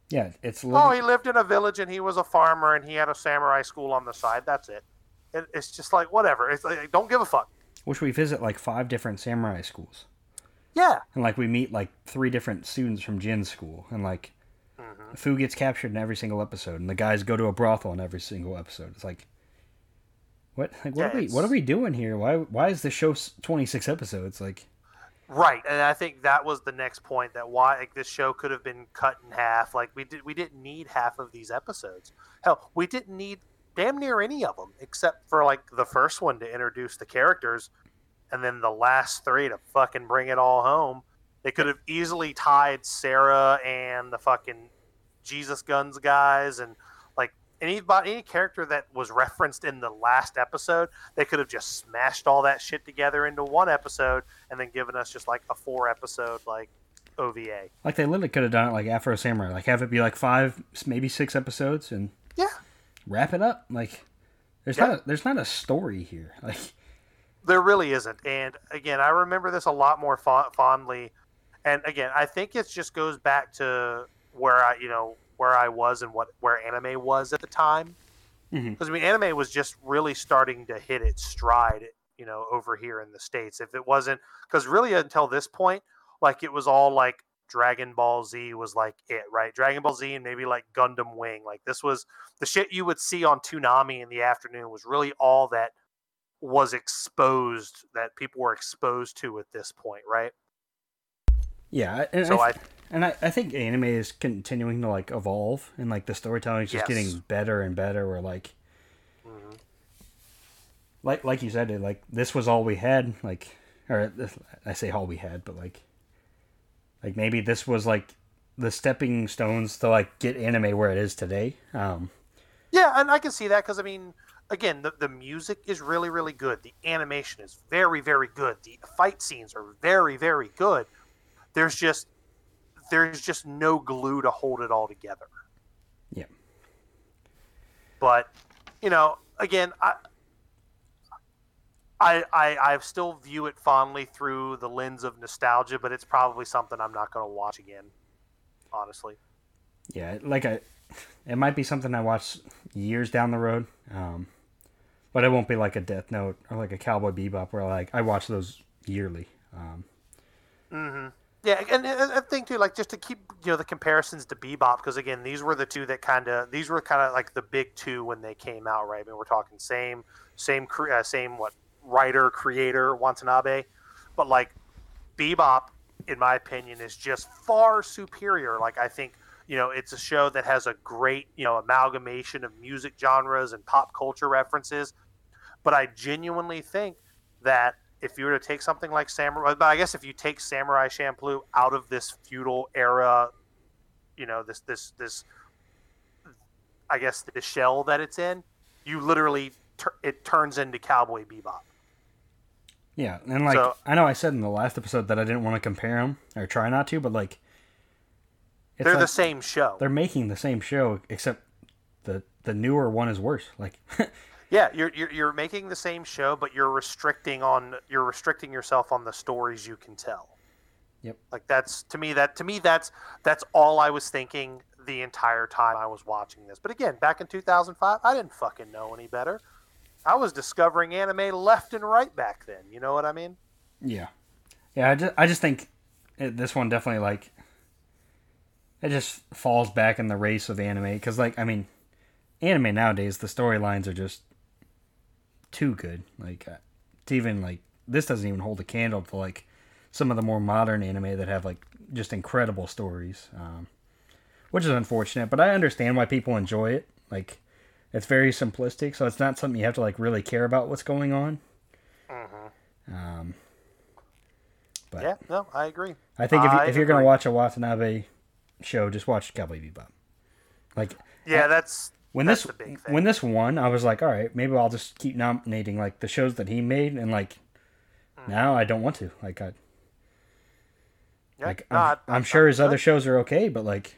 Yeah, it's. Oh, he lived in a village and he was a farmer and he had a samurai school on the side. That's it. it it's just like whatever. It's like don't give a fuck. Which we visit like five different samurai schools. Yeah. And like we meet like three different students from Jin's school, and like mm-hmm. Fu gets captured in every single episode, and the guys go to a brothel in every single episode. It's like, what? Like, what yeah, are we? What are we doing here? Why? Why is the show twenty six episodes? Like, Right, and I think that was the next point that why like, this show could have been cut in half. Like we did, we didn't need half of these episodes. Hell, we didn't need damn near any of them except for like the first one to introduce the characters, and then the last three to fucking bring it all home. They could have easily tied Sarah and the fucking Jesus Guns guys and like anybody any character that was referenced in the last episode they could have just smashed all that shit together into one episode and then given us just like a four episode like ova like they literally could have done it like afro samurai. Like have it be like five maybe six episodes and yeah wrap it up like there's yeah. not a, there's not a story here (laughs) like there really isn't and again i remember this a lot more fondly and again i think it just goes back to where i you know where I was and what where anime was at the time. Because mm-hmm. I mean, anime was just really starting to hit its stride, you know, over here in the states. If it wasn't, because really until this point, like it was all like Dragon Ball Z was like it, right? Dragon Ball Z and maybe like Gundam Wing. Like this was the shit you would see on Toonami in the afternoon was really all that was exposed that people were exposed to at this point, right? Yeah, so I, I and I, I think anime is continuing to like evolve and like the storytelling is just yes. getting better and better where like mm-hmm. like like you said like this was all we had like or i say all we had but like like maybe this was like the stepping stones to like get anime where it is today um yeah and i can see that because i mean again the, the music is really really good the animation is very very good the fight scenes are very very good there's just there's just no glue to hold it all together. Yeah. But, you know, again, I, I, I, I still view it fondly through the lens of nostalgia, but it's probably something I'm not going to watch again, honestly. Yeah, like I, it might be something I watch years down the road, um, but it won't be like a Death Note or like a Cowboy Bebop where like I watch those yearly. Um, mm-hmm. Yeah, and, I think too, like just to keep you know the comparisons to Bebop, because again, these were the two that kind of these were kind of like the big two when they came out, right? I mean, we're talking same same uh, same what writer creator Watanabe, but like Bebop, in my opinion, is just far superior. Like I think you know it's a show that has a great you know amalgamation of music genres and pop culture references, but I genuinely think that if you were to take something like Samurai, but I guess if you take Samurai Champloo out of this feudal era, you know, this this this, I guess the shell that it's in, you literally it turns into Cowboy Bebop. Yeah, and like so, I know I said in the last episode that I didn't want to compare them or try not to, but like they're like, the same show. They're making the same show, except the the newer one is worse. Like (laughs) Yeah, you're, you're you're making the same show, but you're restricting on you're restricting yourself on the stories you can tell. Yep. Like that's to me that to me that's that's all I was thinking the entire time I was watching this. But again, back in 2005, I didn't fucking know any better. I was discovering anime left and right back then. You know what I mean? Yeah. Yeah, I just I just think it, this one definitely like it just falls back in the race of anime because like I mean, anime nowadays the storylines are just too good. Like, uh, even like this doesn't even hold a candle to like some of the more modern anime that have like just incredible stories, um, which is unfortunate. But I understand why people enjoy it. Like, it's very simplistic, so it's not something you have to like really care about what's going on. Mm-hmm. Um, but yeah, no, I agree. I think if, you, if you're gonna watch a Watanabe show, just watch Cowboy Bebop. Like, yeah, that's when That's this when this won, I was like, all right, maybe I'll just keep nominating like the shows that he made, and like mm. now I don't want to. Like I, yeah, like no, I'm, I, I'm, sure his other shows are okay, but like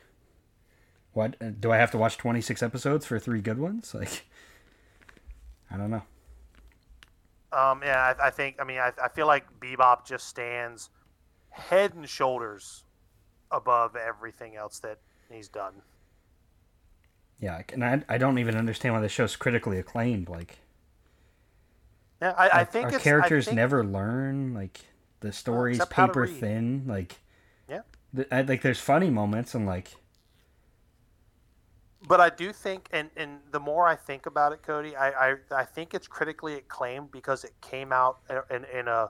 What uh, do I have to watch 26 episodes for three good ones? Like, I don't know. Um, yeah, I, I think. I mean, I, I feel like Bebop just stands head and shoulders above everything else that he's done. Yeah, and I, I don't even understand why the show's critically acclaimed. Like, yeah, I, I think our characters think, never learn. Like, the story's except paper thin. Like, Yeah. like there's funny moments and like, But I do think, and, and the more I think about it, Cody, I, I, I think it's critically acclaimed because it came out in, in a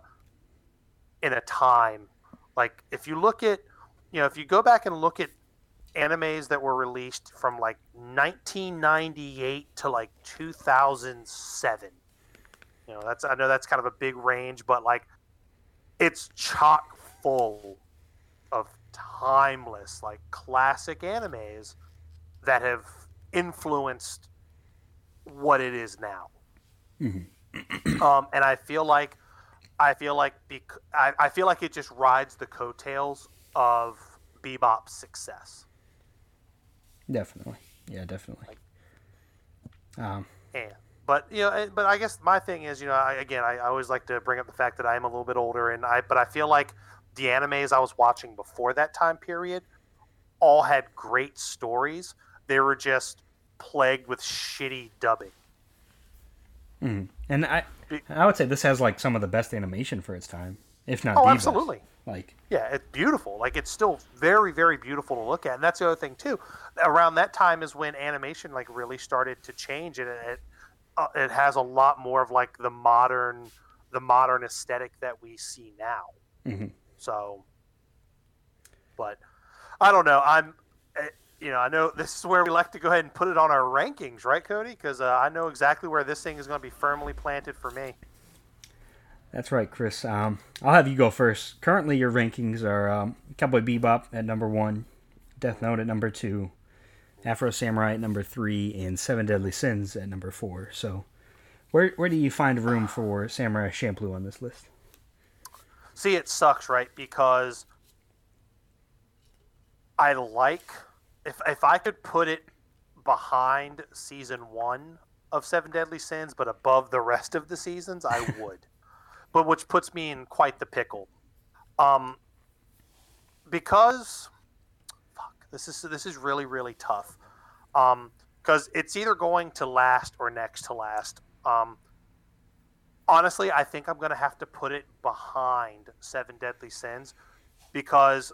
in a time. Like if you look at you know if you go back and look at animes that were released from like 1998 to like 2007 you know that's i know that's kind of a big range but like it's chock full of timeless like classic animes that have influenced what it is now um, and i feel like i feel like bec- I, I feel like it just rides the coattails of bebop's success definitely, yeah, definitely. Um, And but you know, but I guess my thing is, you know, I, again, I, I always like to bring up the fact that I am a little bit older, and I but I feel like the animes I was watching before that time period all had great stories. They were just plagued with shitty dubbing. mhm. and I, I would say this has like some of the best animation for its time, if not Oh, the best. absolutely. Like, Yeah, it's beautiful. Like it's still very, very beautiful to look at, and that's the other thing too. Around that time is when animation like really started to change, and it it, uh, it has a lot more of like the modern, the modern aesthetic that we see now. mhm. So, but I don't know. I'm, you know, I know this is where we like to go ahead and put it on our rankings, right, Cody? Because uh, I know exactly where this thing is going to be firmly planted for me. That's right, Chris. Um, I'll have you go first. Currently, your rankings are um, Cowboy Bebop at number one, Death Note at number two, Afro Samurai at number three, and Seven Deadly Sins at number four. So, where where do you find room for Samurai Champloo on this list? See, it sucks, right? Because I like if if I could put it behind season one of Seven Deadly Sins, but above the rest of the seasons, I (laughs) would. but which puts me in quite the pickle. Um, because fuck, this is this is really really tough. Um, because it's either going to last or next to last. Um, honestly, I think I'm going to have to put it behind Seven Deadly Sins because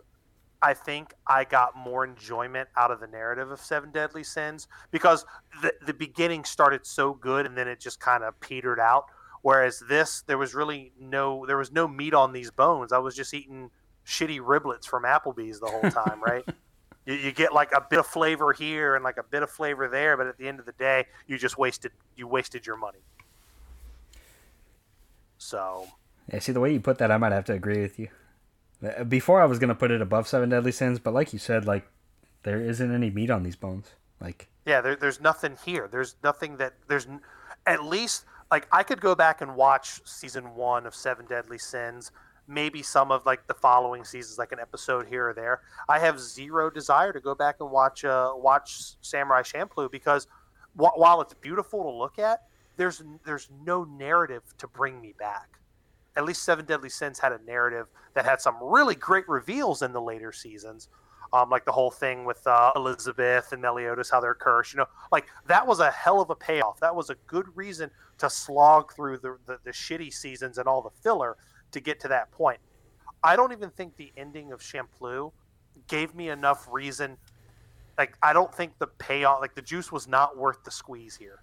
I think I got more enjoyment out of the narrative of Seven Deadly Sins because the the beginning started so good and then it just kind of petered out. Whereas this, there was really no there was no meat on these bones. I was just eating shitty riblets from Applebee's the whole time, right? (laughs) you, you get like a bit of flavor here and like a bit of flavor there, but at the end of the day, you just wasted you wasted your money. So Yeah, see the way you put that, I might have to agree with you. Uh, Before I was gonna put it above Seven Deadly Sins, but like you said, like there isn't any meat on these bones. Like, Yeah, there, there's nothing here. There's nothing that there's at least like I could go back and watch season one of Seven Deadly Sins, maybe some of like the following seasons, like an episode here or there. I have zero desire to go back and watch uh watch Samurai Champloo because wh- while it's beautiful to look at, there's there's no narrative to bring me back. At least Seven Deadly Sins had a narrative that had some really great reveals in the later seasons um, like the whole thing with uh, Elizabeth and Meliodas, how they're cursed. You know, like that was a hell of a payoff. That was a good reason to slog through the, the, the shitty seasons and all the filler to get to that point. I don't even think the ending of Champloo gave me enough reason. Like, I don't think the payoff, like the juice was not worth the squeeze here.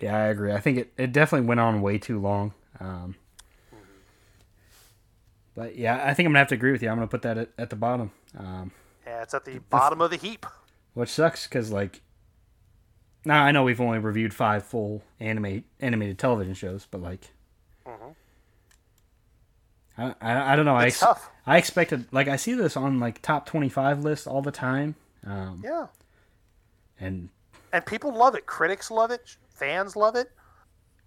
yeah, I agree. I think it, it definitely went on way too long. Um, but yeah, I think I'm gonna have to agree with you. I'm gonna put that at, at the bottom, um, Yeah, it's at the bottom of the heap. which sucks because like, now I know we've only reviewed five full anime animated television shows, but like, Mhm. I, I, I don't know. I ex- tough. I expected like I see this on like top 25 lists all the time, um, Yeah. and And people love it. Critics love it. Fans love it.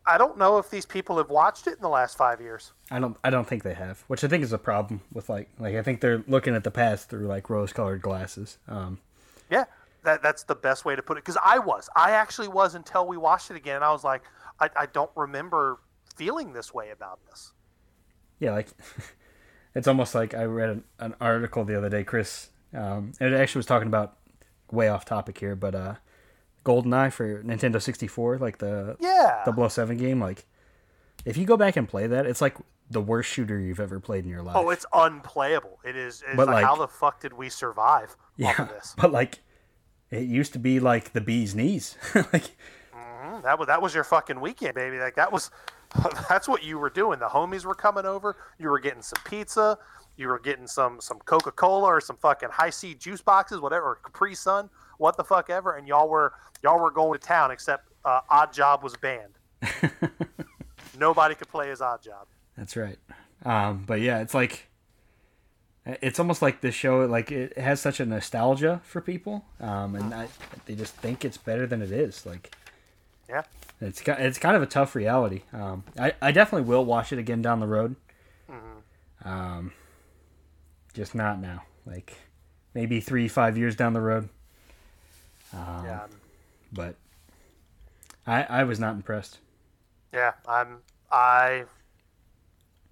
I don't know if these people have watched it in the last five years. I don't I don't think they have, which I think is a problem with like like I think they're looking at the past through like rose colored glasses. Um, Yeah, that that's the best way to put it. Because I was, I actually was until we watched it again, and I was like, I, I don't remember feeling this way about this. Yeah, like (laughs) it's almost like I read an, an article the other day, Chris. Um, it actually was talking about way off topic here, but uh, GoldenEye for Nintendo 64, like the Yeah. 007 game, like if you go back and play that, it's like the worst shooter you've ever played in your life. Oh, it's unplayable. It is. It's But, like, like- how the fuck did we survive yeah, off of this? (laughs) but like it used to be like the bee's knees. (laughs) like Mhm. That was that was your fucking weekend, baby. Like that was. (laughs) That's what you were doing. The homies were coming over. You were getting some pizza. You were getting some some Coca Cola or some fucking Hi-C juice boxes, whatever, Capri Sun, what the fuck ever. And y'all were y'all were going to town. Except uh, Oddjob was banned. (laughs) Nobody could play his Oddjob. That's right. Um, but yeah, it's like it's almost like the show like it has such a nostalgia for people, um, and I, they just think it's better than it is. Like Yeah. it's it's kind of a tough reality. Um, I I definitely will watch it again down the road. Um, just not now. Like maybe three five years down the road. Um, Yeah. But I I was not impressed. Yeah, I'm I,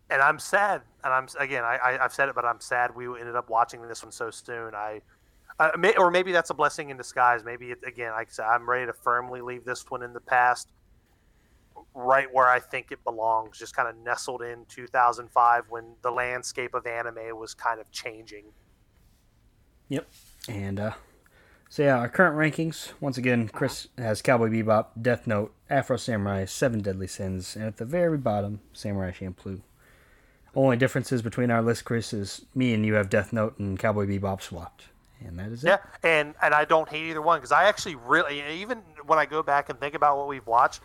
and I'm sad, and I'm again I, I I've said it, but I'm sad we ended up watching this one so soon. I, I may, or maybe that's a blessing in disguise. Maybe it, again, like I said, I'm ready to firmly leave this one in the past, right where I think it belongs, just kind of nestled in 2005 when the landscape of anime was kind of changing. Yep. And uh, so yeah, our current rankings. Once again, Chris has Cowboy Bebop, Death Note, Afro Samurai, Seven Deadly Sins, and at the very bottom, Samurai Champloo. Only differences between our list, Chris, is me and you have Death Note and Cowboy Bebop swapped, and that is it. Yeah, and and I don't hate either one because I actually really even when I go back and think about what we've watched,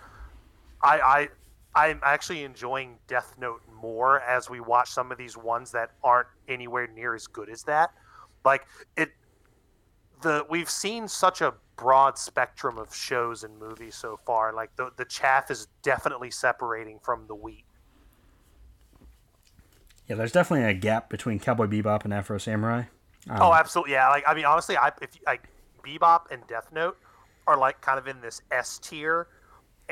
I I I'm actually enjoying Death Note more as we watch some of these ones that aren't anywhere near as good as that. Like it, the we've seen such a broad spectrum of shows and movies so far. Like the the chaff is definitely separating from the wheat. Yeah, there's definitely a gap between Cowboy Bebop and Afro Samurai. Um, Oh, absolutely. Yeah. Like, I mean, honestly, I if like Bebop and Death Note are like kind of in this S tier,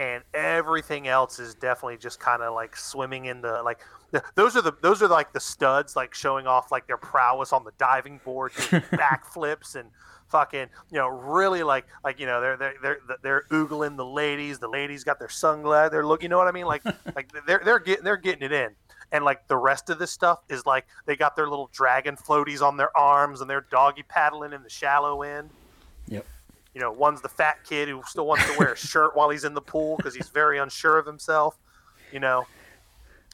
and everything else is definitely just kind of like swimming in the like. The, those are the those are like the studs like showing off like their prowess on the diving board, (laughs) backflips and fucking you know really like like you know they're they're they're they're oogling the ladies. The ladies got their sunglasses. They're look. You know what I mean? Like (laughs) like they're they're getting they're getting it in and like the rest of this stuff is like they got their little dragon floaties on their arms and they're doggy paddling in the shallow end. You know, one's the fat kid who still wants to wear a shirt while he's in the pool because he's very unsure of himself. You know,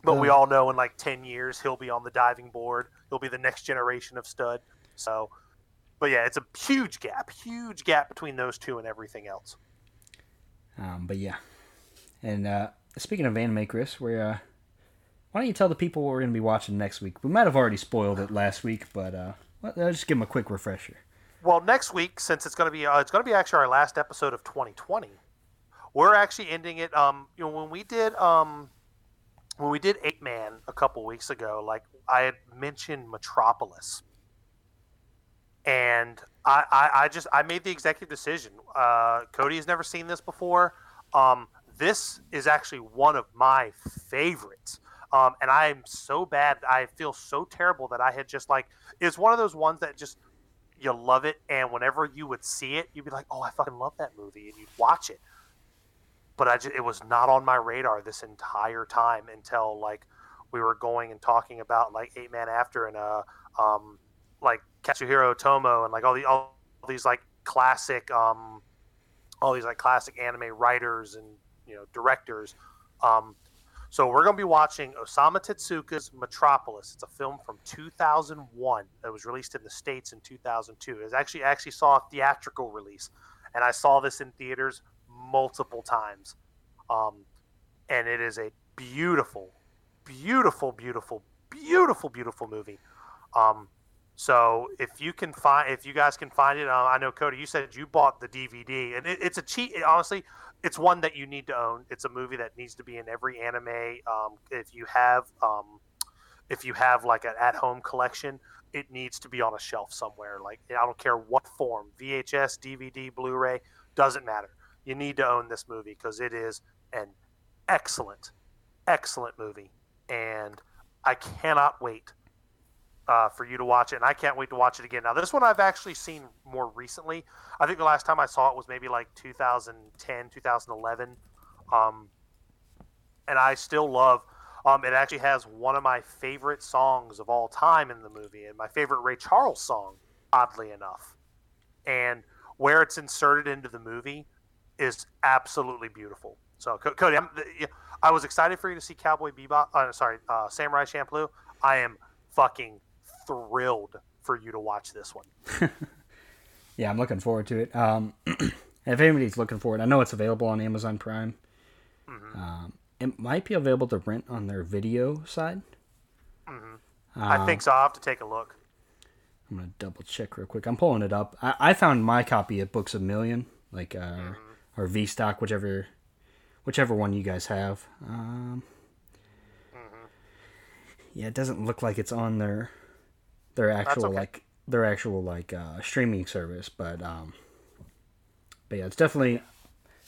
but we Uh. all know in like ten years he'll be on the diving board. He'll be the next generation of stud. So, but yeah, it's a huge gap, huge gap between those two and everything else. Um, but yeah. And uh, speaking of anime, Chris, we're uh, why don't you tell the people what we're going to be watching next week? We might have already spoiled it last week, but uh, let- let's just give them a quick refresher. Well, next week, since it's going to be uh, it's going to be actually our last episode of 2020, we're actually ending it. Um, you know, when we did um, when we did Eight Man a couple weeks ago, like I had mentioned Metropolis, and I, I, I just I made the executive decision. Uh, Cody has never seen this before. Um, this is actually one of my favorites. Um, and I am so bad. I feel so terrible that I had just like it's one of those ones that just you love it, and whenever you would see it, you'd be like, "Oh, I fucking love that movie," and you'd watch it. But I just, it was not on my radar this entire time until like we were going and talking about like Eight Man After and uh um like Katsuhiro Otomo and like all the all these like classic um all these like classic anime writers and you know directors. Um, so we're going to be watching Osamu Tezuka's Metropolis. It's a film from 2001 that was released in the states in 2002. It actually actually saw a theatrical release, and I saw this in theaters multiple times. Um, and it is a beautiful, beautiful, beautiful, beautiful, beautiful movie. Um, so if you can find, if you guys can find it, uh, I know Cody, you said you bought the DVD, and it, it's a cheat. Honestly, it's one that you need to own. It's a movie that needs to be in every anime. Um, if you have, um, if you have like an at-home collection, it needs to be on a shelf somewhere. Like I don't care what form, VHS, DVD, Blu-ray, doesn't matter. You need to own this movie because it is an excellent, excellent movie, and I cannot wait uh, for you to watch it, and I can't wait to watch it again. Now, this one I've actually seen more recently. I think the last time I saw it was maybe like 2010, 2011, um, and I still love. Um, it actually has one of my favorite songs of all time in the movie, and my favorite Ray Charles song, oddly enough. And where it's inserted into the movie is absolutely beautiful. So, Cody, I'm, i was excited for you to see Cowboy Bebop. Uh, sorry, uh, Samurai Champloo. I am fucking thrilled for you to watch this one. (laughs) yeah, I'm looking forward to it. Um, (clears throat) if anybody's looking for it, I know it's available on Amazon Prime. Mm-hmm. Um, it might be available to rent on their video side. Mm-hmm. I think so. I'll have to take a look. I'm gonna double check real quick. I'm pulling it up. I, I found my copy at Books a Million, like uh, mm-hmm. or V Stock, whichever, whichever one you guys have. Um, mm-hmm. yeah, it doesn't look like it's on their their actual okay. like their actual like uh, streaming service, but um, but yeah, it's definitely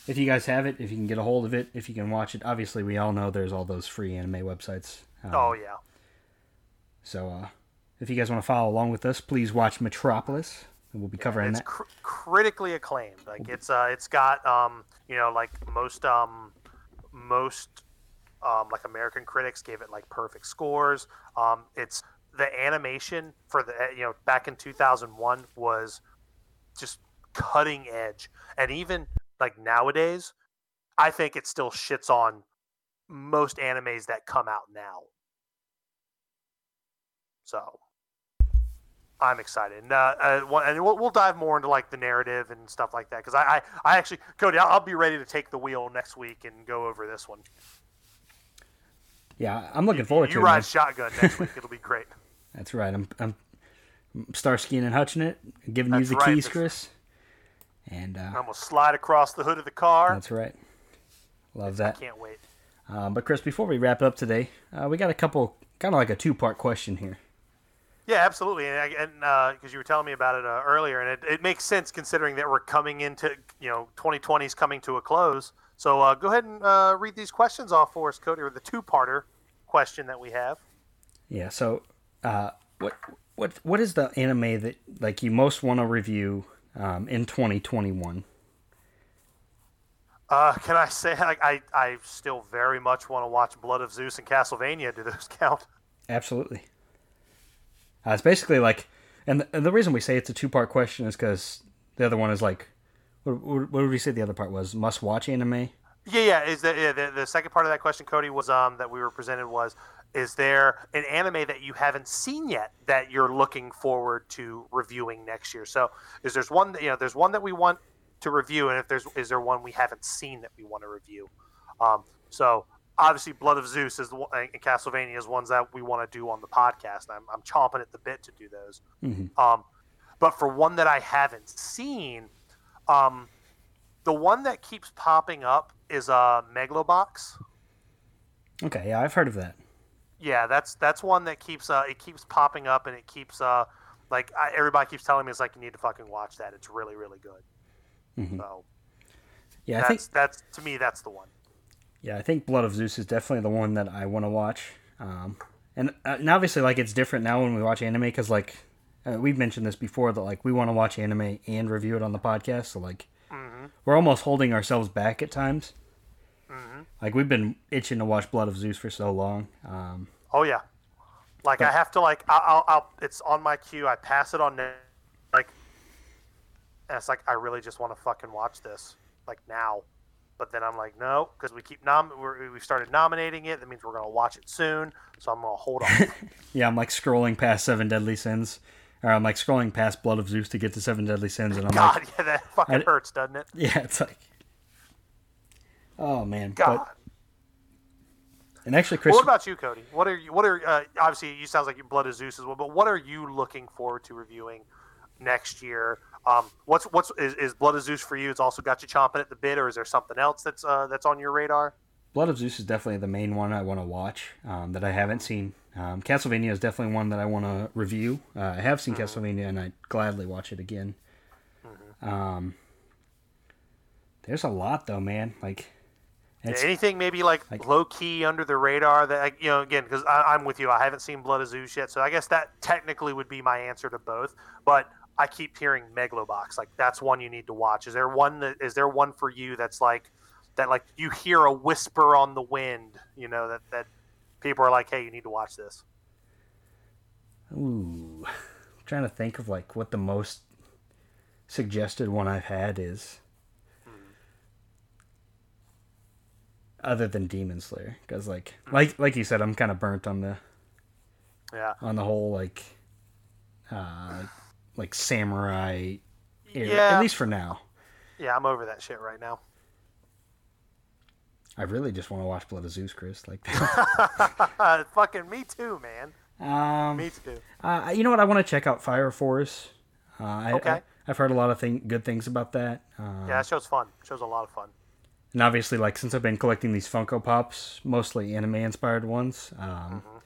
if you guys have it, if you can get a hold of it, if you can watch it. Obviously, we all know there's all those free anime websites. Um, oh yeah. So uh, if you guys want to follow along with us, please watch Metropolis. And we'll be covering it's that. Cr- critically acclaimed. Like it's uh, it's got um, you know, like most um, most um, like American critics gave it like perfect scores. Um, it's the animation for the you know back in 2001 was just cutting edge, and even like nowadays, I think it still shits on most animes that come out now. So I'm excited, and, uh, uh, and we'll, we'll, dive more into like the narrative and stuff like that because I, I, I, actually, Cody, I'll, I'll, be ready to take the wheel next week and go over this one. Yeah, I'm looking forward you, to it. You ride shotgun next week; it'll be great. (laughs) That's right. I'm, I'm Starsky and Hutching it, giving That's you the right. keys, Chris. And uh, I'm gonna slide across the hood of the car. That's right. Love that. I can't wait. Um, but Chris, before we wrap up today, uh, we got a couple, kind of like a two-part question here. Yeah, absolutely, and because uh, you were telling me about it uh, earlier, and it, it, makes sense considering that we're coming into you know 2020 is coming to a close. So uh, go ahead and uh, read these questions off for us, Cody, or the two-parter question that we have. Yeah. So, uh, what what what is the anime that like you most want to review um, in 2021? Uh, can I say (laughs) I, I, I still very much want to watch Blood of Zeus and Castlevania? Do those (laughs) count? Absolutely. Uh, it's basically like, and the, and the, reason we say it's a two part question is because the other one is like, what, what, what did we say the other part was? Must watch anime? Yeah, yeah. Is that yeah, the, the second part of that question, Cody, was um that we were presented was is there an anime that you haven't seen yet that you're looking forward to reviewing next year? So is there's one that you know there's one that we want to review, and if there's is there one we haven't seen that we want to review? Um, so obviously, Blood of Zeus is the one, and Castlevania is ones that we want to do on the podcast. I'm, I'm chomping at the bit to do those. Mm-hmm. Um, but for one that I haven't seen, um, the one that keeps popping up is a uh, Megalobox. Okay, yeah, I've heard of that. Yeah, that's that's one that keeps uh it keeps popping up and it keeps uh like I, everybody keeps telling me it's like you need to fucking watch that. It's really really good. Mm-hmm. So yeah, I think that's to me that's the one. Yeah, I think Blood of Zeus is definitely the one that I want to watch. Um, and, uh, and obviously, like it's different now when we watch anime because like uh, we've mentioned this before that like we want to watch anime and review it on the podcast. So like mm-hmm. we're almost holding ourselves back at times. Mm-hmm. Like we've been itching to watch Blood of Zeus for so long. Um, oh yeah, like but, I have to like I'll, I'll, I'll, it's on my queue. I pass it on like, and it's like I really just want to fucking watch this like now. But then I'm like, no, because we keep nom we started nominating it. That means we're gonna watch it soon. So I'm gonna hold on. (laughs) yeah, I'm like scrolling past Seven Deadly Sins, or I'm like scrolling past Blood of Zeus to get to Seven Deadly Sins, and I'm God, like, (laughs) yeah, that fucking I, hurts, doesn't it? Yeah, it's like Oh man, God. But, and actually, Chris. Well, what about you, Cody? What are you? What are uh, obviously you sounds like you Blood of Zeus as well, but what are you looking forward to reviewing next year? Um, what's what's is, is, Blood of Zeus for you? It's also got you chomping at the bit, or is there something else that's uh, that's on your radar? Blood of Zeus is definitely the main one I want to watch um, that I haven't seen. Um, Castlevania is definitely one that I want to review. Uh, I have seen Castlevania, and I'd gladly watch it again. Um, there's a lot though, man. Like, it's, Anything maybe like, low key under the radar that you know again because I'm with you. I haven't seen Blood of Zeus yet, so I guess that technically would be my answer to both. But I keep hearing Megalobox. Like that's one you need to watch. Is there one that is there one for you that's like that like you hear a whisper on the wind? You know that that people are like, hey, you need to watch this. ooh, (laughs) I'm trying to think of like what the most suggested one I've had is. Other than Demon Slayer, because like like like you said, I'm kind of burnt on the Yeah. on the whole like uh like samurai era, Yeah. at least for now Yeah, I'm over that shit right now. i really just want to watch blood of zeus chris like (laughs) (laughs) (laughs) Fucking me too, man. um Me too. uh, you know what i want to check out fire force uh I, Okay. I, have heard a lot of thing, good things about that uh, Yeah, that show's fun. Show's a lot of fun. And obviously like since i've been collecting these funko pops mostly anime inspired ones um Mm-hmm.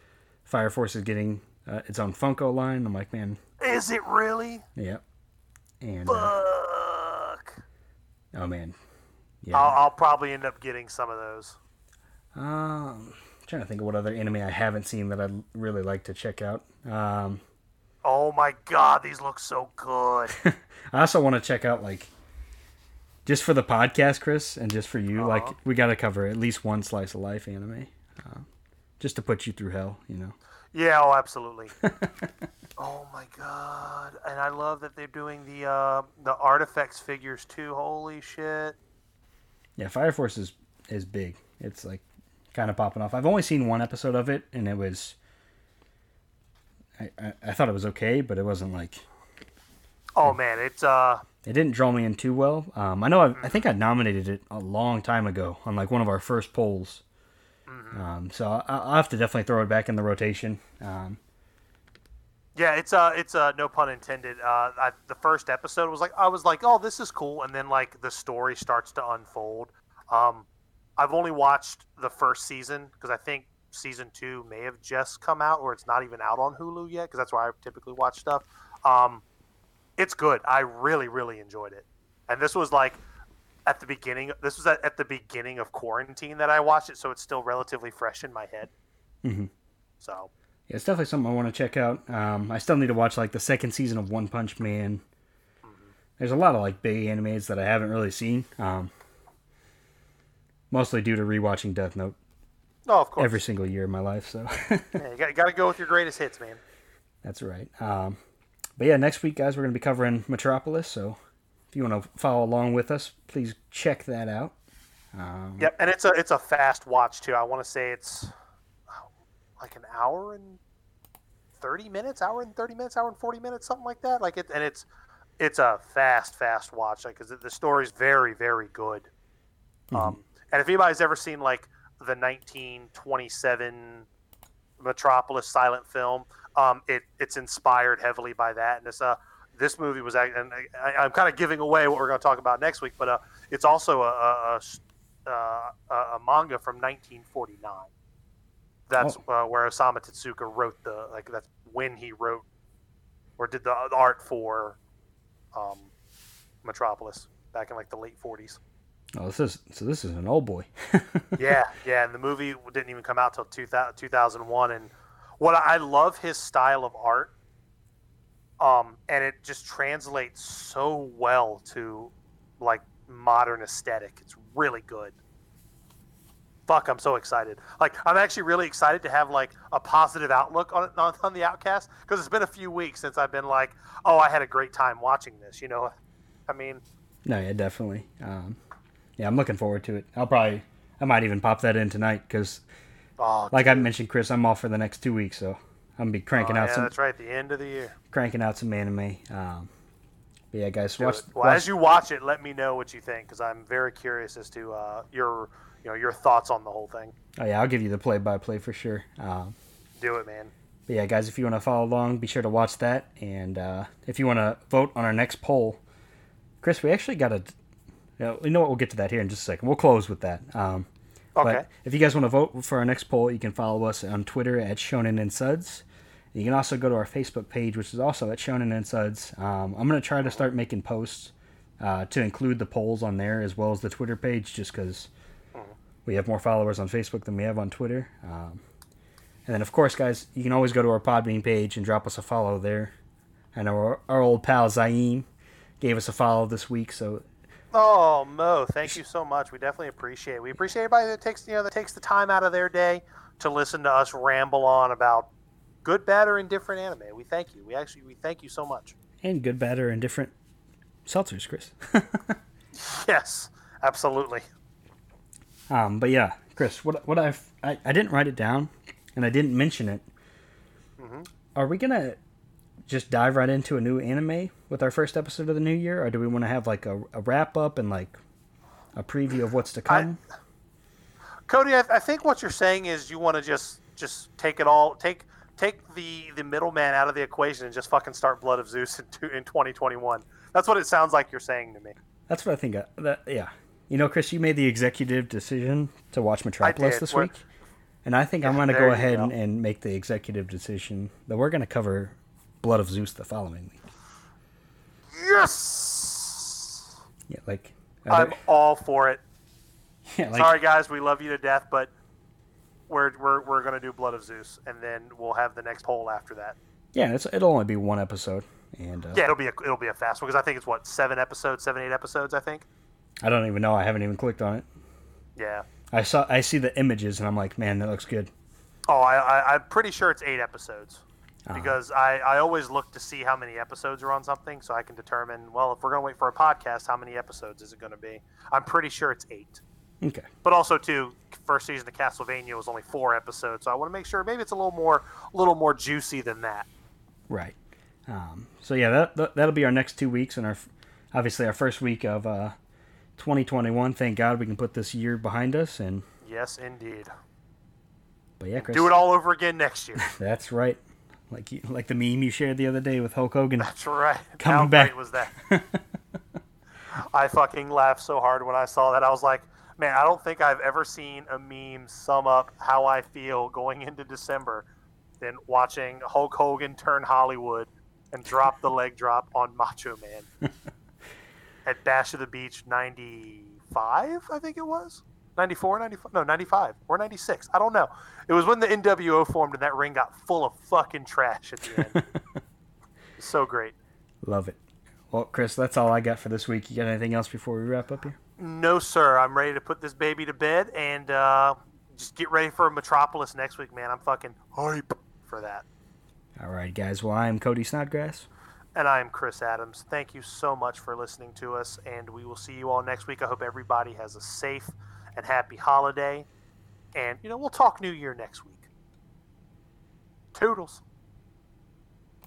fire force is getting uh, its own funko line i'm like man Is it really? yeah and uh, Fuck. oh man yeah I'll, I'll probably end up getting some of those. Um, trying to think of what other anime I haven't seen that I'd really like to check out. Um, Oh my god, these look so good. (laughs) I also want to check out like just for the podcast, Chris, and just for you. Like we got to cover at least one slice of life anime, uh, just to put you through hell. You know. yeah, oh, absolutely. (laughs) oh my god, and I love that they're doing the uh, the artifacts figures too. Holy shit! Yeah, Fire Force is is big. It's like kind of popping off. I've only seen one episode of it, and it was. I, I, I thought it was okay, but it wasn't like Oh man, it's uh, it didn't draw me in too well. Um, I know I, I think I nominated it a long time ago on like one of our first polls. Um, so I, I'll have to definitely throw it back in the rotation. Um, yeah, it's uh, it's uh, no pun intended. Uh, I, the first episode was like I was like, oh, this is cool, and then like the story starts to unfold. Um, I've only watched the first season because I think season two may have just come out, or it's not even out on Hulu yet because that's where I typically watch stuff. Um, it's good. I really, really enjoyed it, and this was like at the beginning. This was at, at the beginning of quarantine that I watched it, so it's still relatively fresh in my head. Mhm. So yeah, it's definitely something I want to check out. Um, I still need to watch like the second season of One Punch Man. There's a lot of like big animes that I haven't really seen. Um, mostly due to rewatching Death Note no, of course, every single year of my life. So (laughs) yeah, you got, got to go with your greatest hits, man. that's right. Um, but yeah, next week, guys, we're going to be covering Metropolis. So if you want to follow along with us, please check that out. Um, Yep, and it's a it's a fast watch too. I want to say it's oh, like an hour and thirty minutes, hour and thirty minutes, hour and forty minutes, something like that. Like it, and it's it's a fast, fast watch. Like because the story's very, very good. Um, and if anybody's ever seen like the nineteen twenty seven Metropolis silent film, um, it it's inspired heavily by that, and it's uh this movie was and I, I'm kind of giving away what we're going to talk about next week, but uh, it's also a, a, a uh, a a manga from 1949. That's uh, where Osamu Tezuka wrote the like that's when he wrote or did the art for um, Metropolis back in like the late 40s. Oh, this is so. This is an old boy. (laughs) yeah, yeah, and the movie didn't even come out till 2000, 2001. And what I love his style of art, um, and it just translates so well to like modern aesthetic. It's really good. Fuck, I'm so excited. Like, I'm actually really excited to have like a positive outlook on on, on the Outcast because it's been a few weeks since I've been like, oh, I had a great time watching this. You know, I mean, No, yeah, definitely. Um, yeah, I'm looking forward to it. I'll probably, I might even pop that in tonight because, oh, like I mentioned, Chris, I'm off for the next two weeks, so I'm gonna be cranking oh, out yeah, some, that's right, the end of the year. cranking out some anime. Um, but yeah, guys, watch. Well, watch- as you watch it, let me know what you think because I'm very curious as to uh, your, you know, your thoughts on the whole thing. oh yeah, I'll give you the play-by-play for sure. Um, Do it, man. but yeah, guys, if you want to follow along, be sure to watch that, and uh, if you want to vote on our next poll, Chris, we actually got a. You know, you know what? We'll get to that here in just a second. We'll close with that. Um, Okay. But if you guys want to vote for our next poll, you can follow us on Twitter at Shonen and Suds. You can also go to our Facebook page, which is also at Shonen and Suds. Um, I'm going to try to start making posts uh, to include the polls on there as well as the Twitter page, just because we have more followers on Facebook than we have on Twitter. Um, and then, of course, guys, you can always go to our Podbean page and drop us a follow there. I know our, our old pal Zaim gave us a follow this week, so Oh Mo, thank you so much. We definitely appreciate it. We appreciate everybody that takes you know that takes the time out of their day to listen to us ramble on about good, bad, or indifferent anime. We thank you. We actually we thank you so much. and good, bad, or indifferent seltzers, Chris. (laughs) Yes, absolutely. Um, but yeah, Chris, what what I've I, I didn't write it down, and I didn't mention it. Are we gonna just dive right into a new anime with our first episode of the new year, or do we want to have like a, a wrap up and like a preview of what's to come? Cody, I, I think what you're saying is you want to just just take it all take take the the middleman out of the equation and just fucking start Blood of Zeus in, two, in 2021. That's what it sounds like you're saying to me. That's what I think. uh, that yeah, you know, Chris, you made the executive decision to watch Metropolis this week, and I think I'm gonna go ahead go. and, and make the executive decision that we're gonna cover Blood of Zeus the following week. Yes, Yeah, like. I'm there- all for it. (laughs) yeah, like, Sorry guys, we love you to death, but we're we're, we're gonna do Blood of Zeus, and then we'll have the next poll after that. Yeah, it's, it'll only be one episode, and uh, Yeah, it'll be a it'll be a fast one because I think it's what seven episodes, seven eight episodes. I think. I don't even know. I haven't even clicked on it. Yeah. I saw, I see the images, and I'm like, man, that looks good. Oh, I, I I'm pretty sure it's eight episodes. Uh-huh. because I, I always look to see how many episodes are on something so I can determine, well, if we're going to wait for a podcast, how many episodes is it going to be? I'm pretty sure it's eight. Okay, But also, too, first season of Castlevania was only four episodes, so I want to make sure maybe it's a little more a little more juicy than that. right. Um, so yeah, that, that that'll be our next two weeks, and our obviously our first week of uh, 2021. Thank God we can put this year behind us, and Yes, indeed. but yeah, Chris, Do it all over again next year. (laughs) That's right. Like you, like the meme you shared the other day with Hulk Hogan. That's right. Coming How back. great was that? (laughs) I fucking laughed so hard when I saw that. I was like, man, I don't think I've ever seen a meme sum up how I feel going into December than watching Hulk Hogan turn Hollywood and drop the leg drop on Macho Man (laughs) at Bash of the Beach 95, I think it was. 94, 95, no, 95 or 96. I don't know. It was when the NWO formed and that ring got full of fucking trash at the end. (laughs) so great. Love it. Well, Chris, that's all I got for this week. You got anything else before we wrap up here? No, sir. I'm ready to put this baby to bed and uh, just get ready for Metropolis next week, man. I'm fucking hype for that. All right, guys. Well, I am Cody Snodgrass. And I am Chris Adams. Thank you so much for listening to us, and we will see you all next week. I hope everybody has a safe and happy holiday. And, you know, we'll talk New Year next week. Toodles.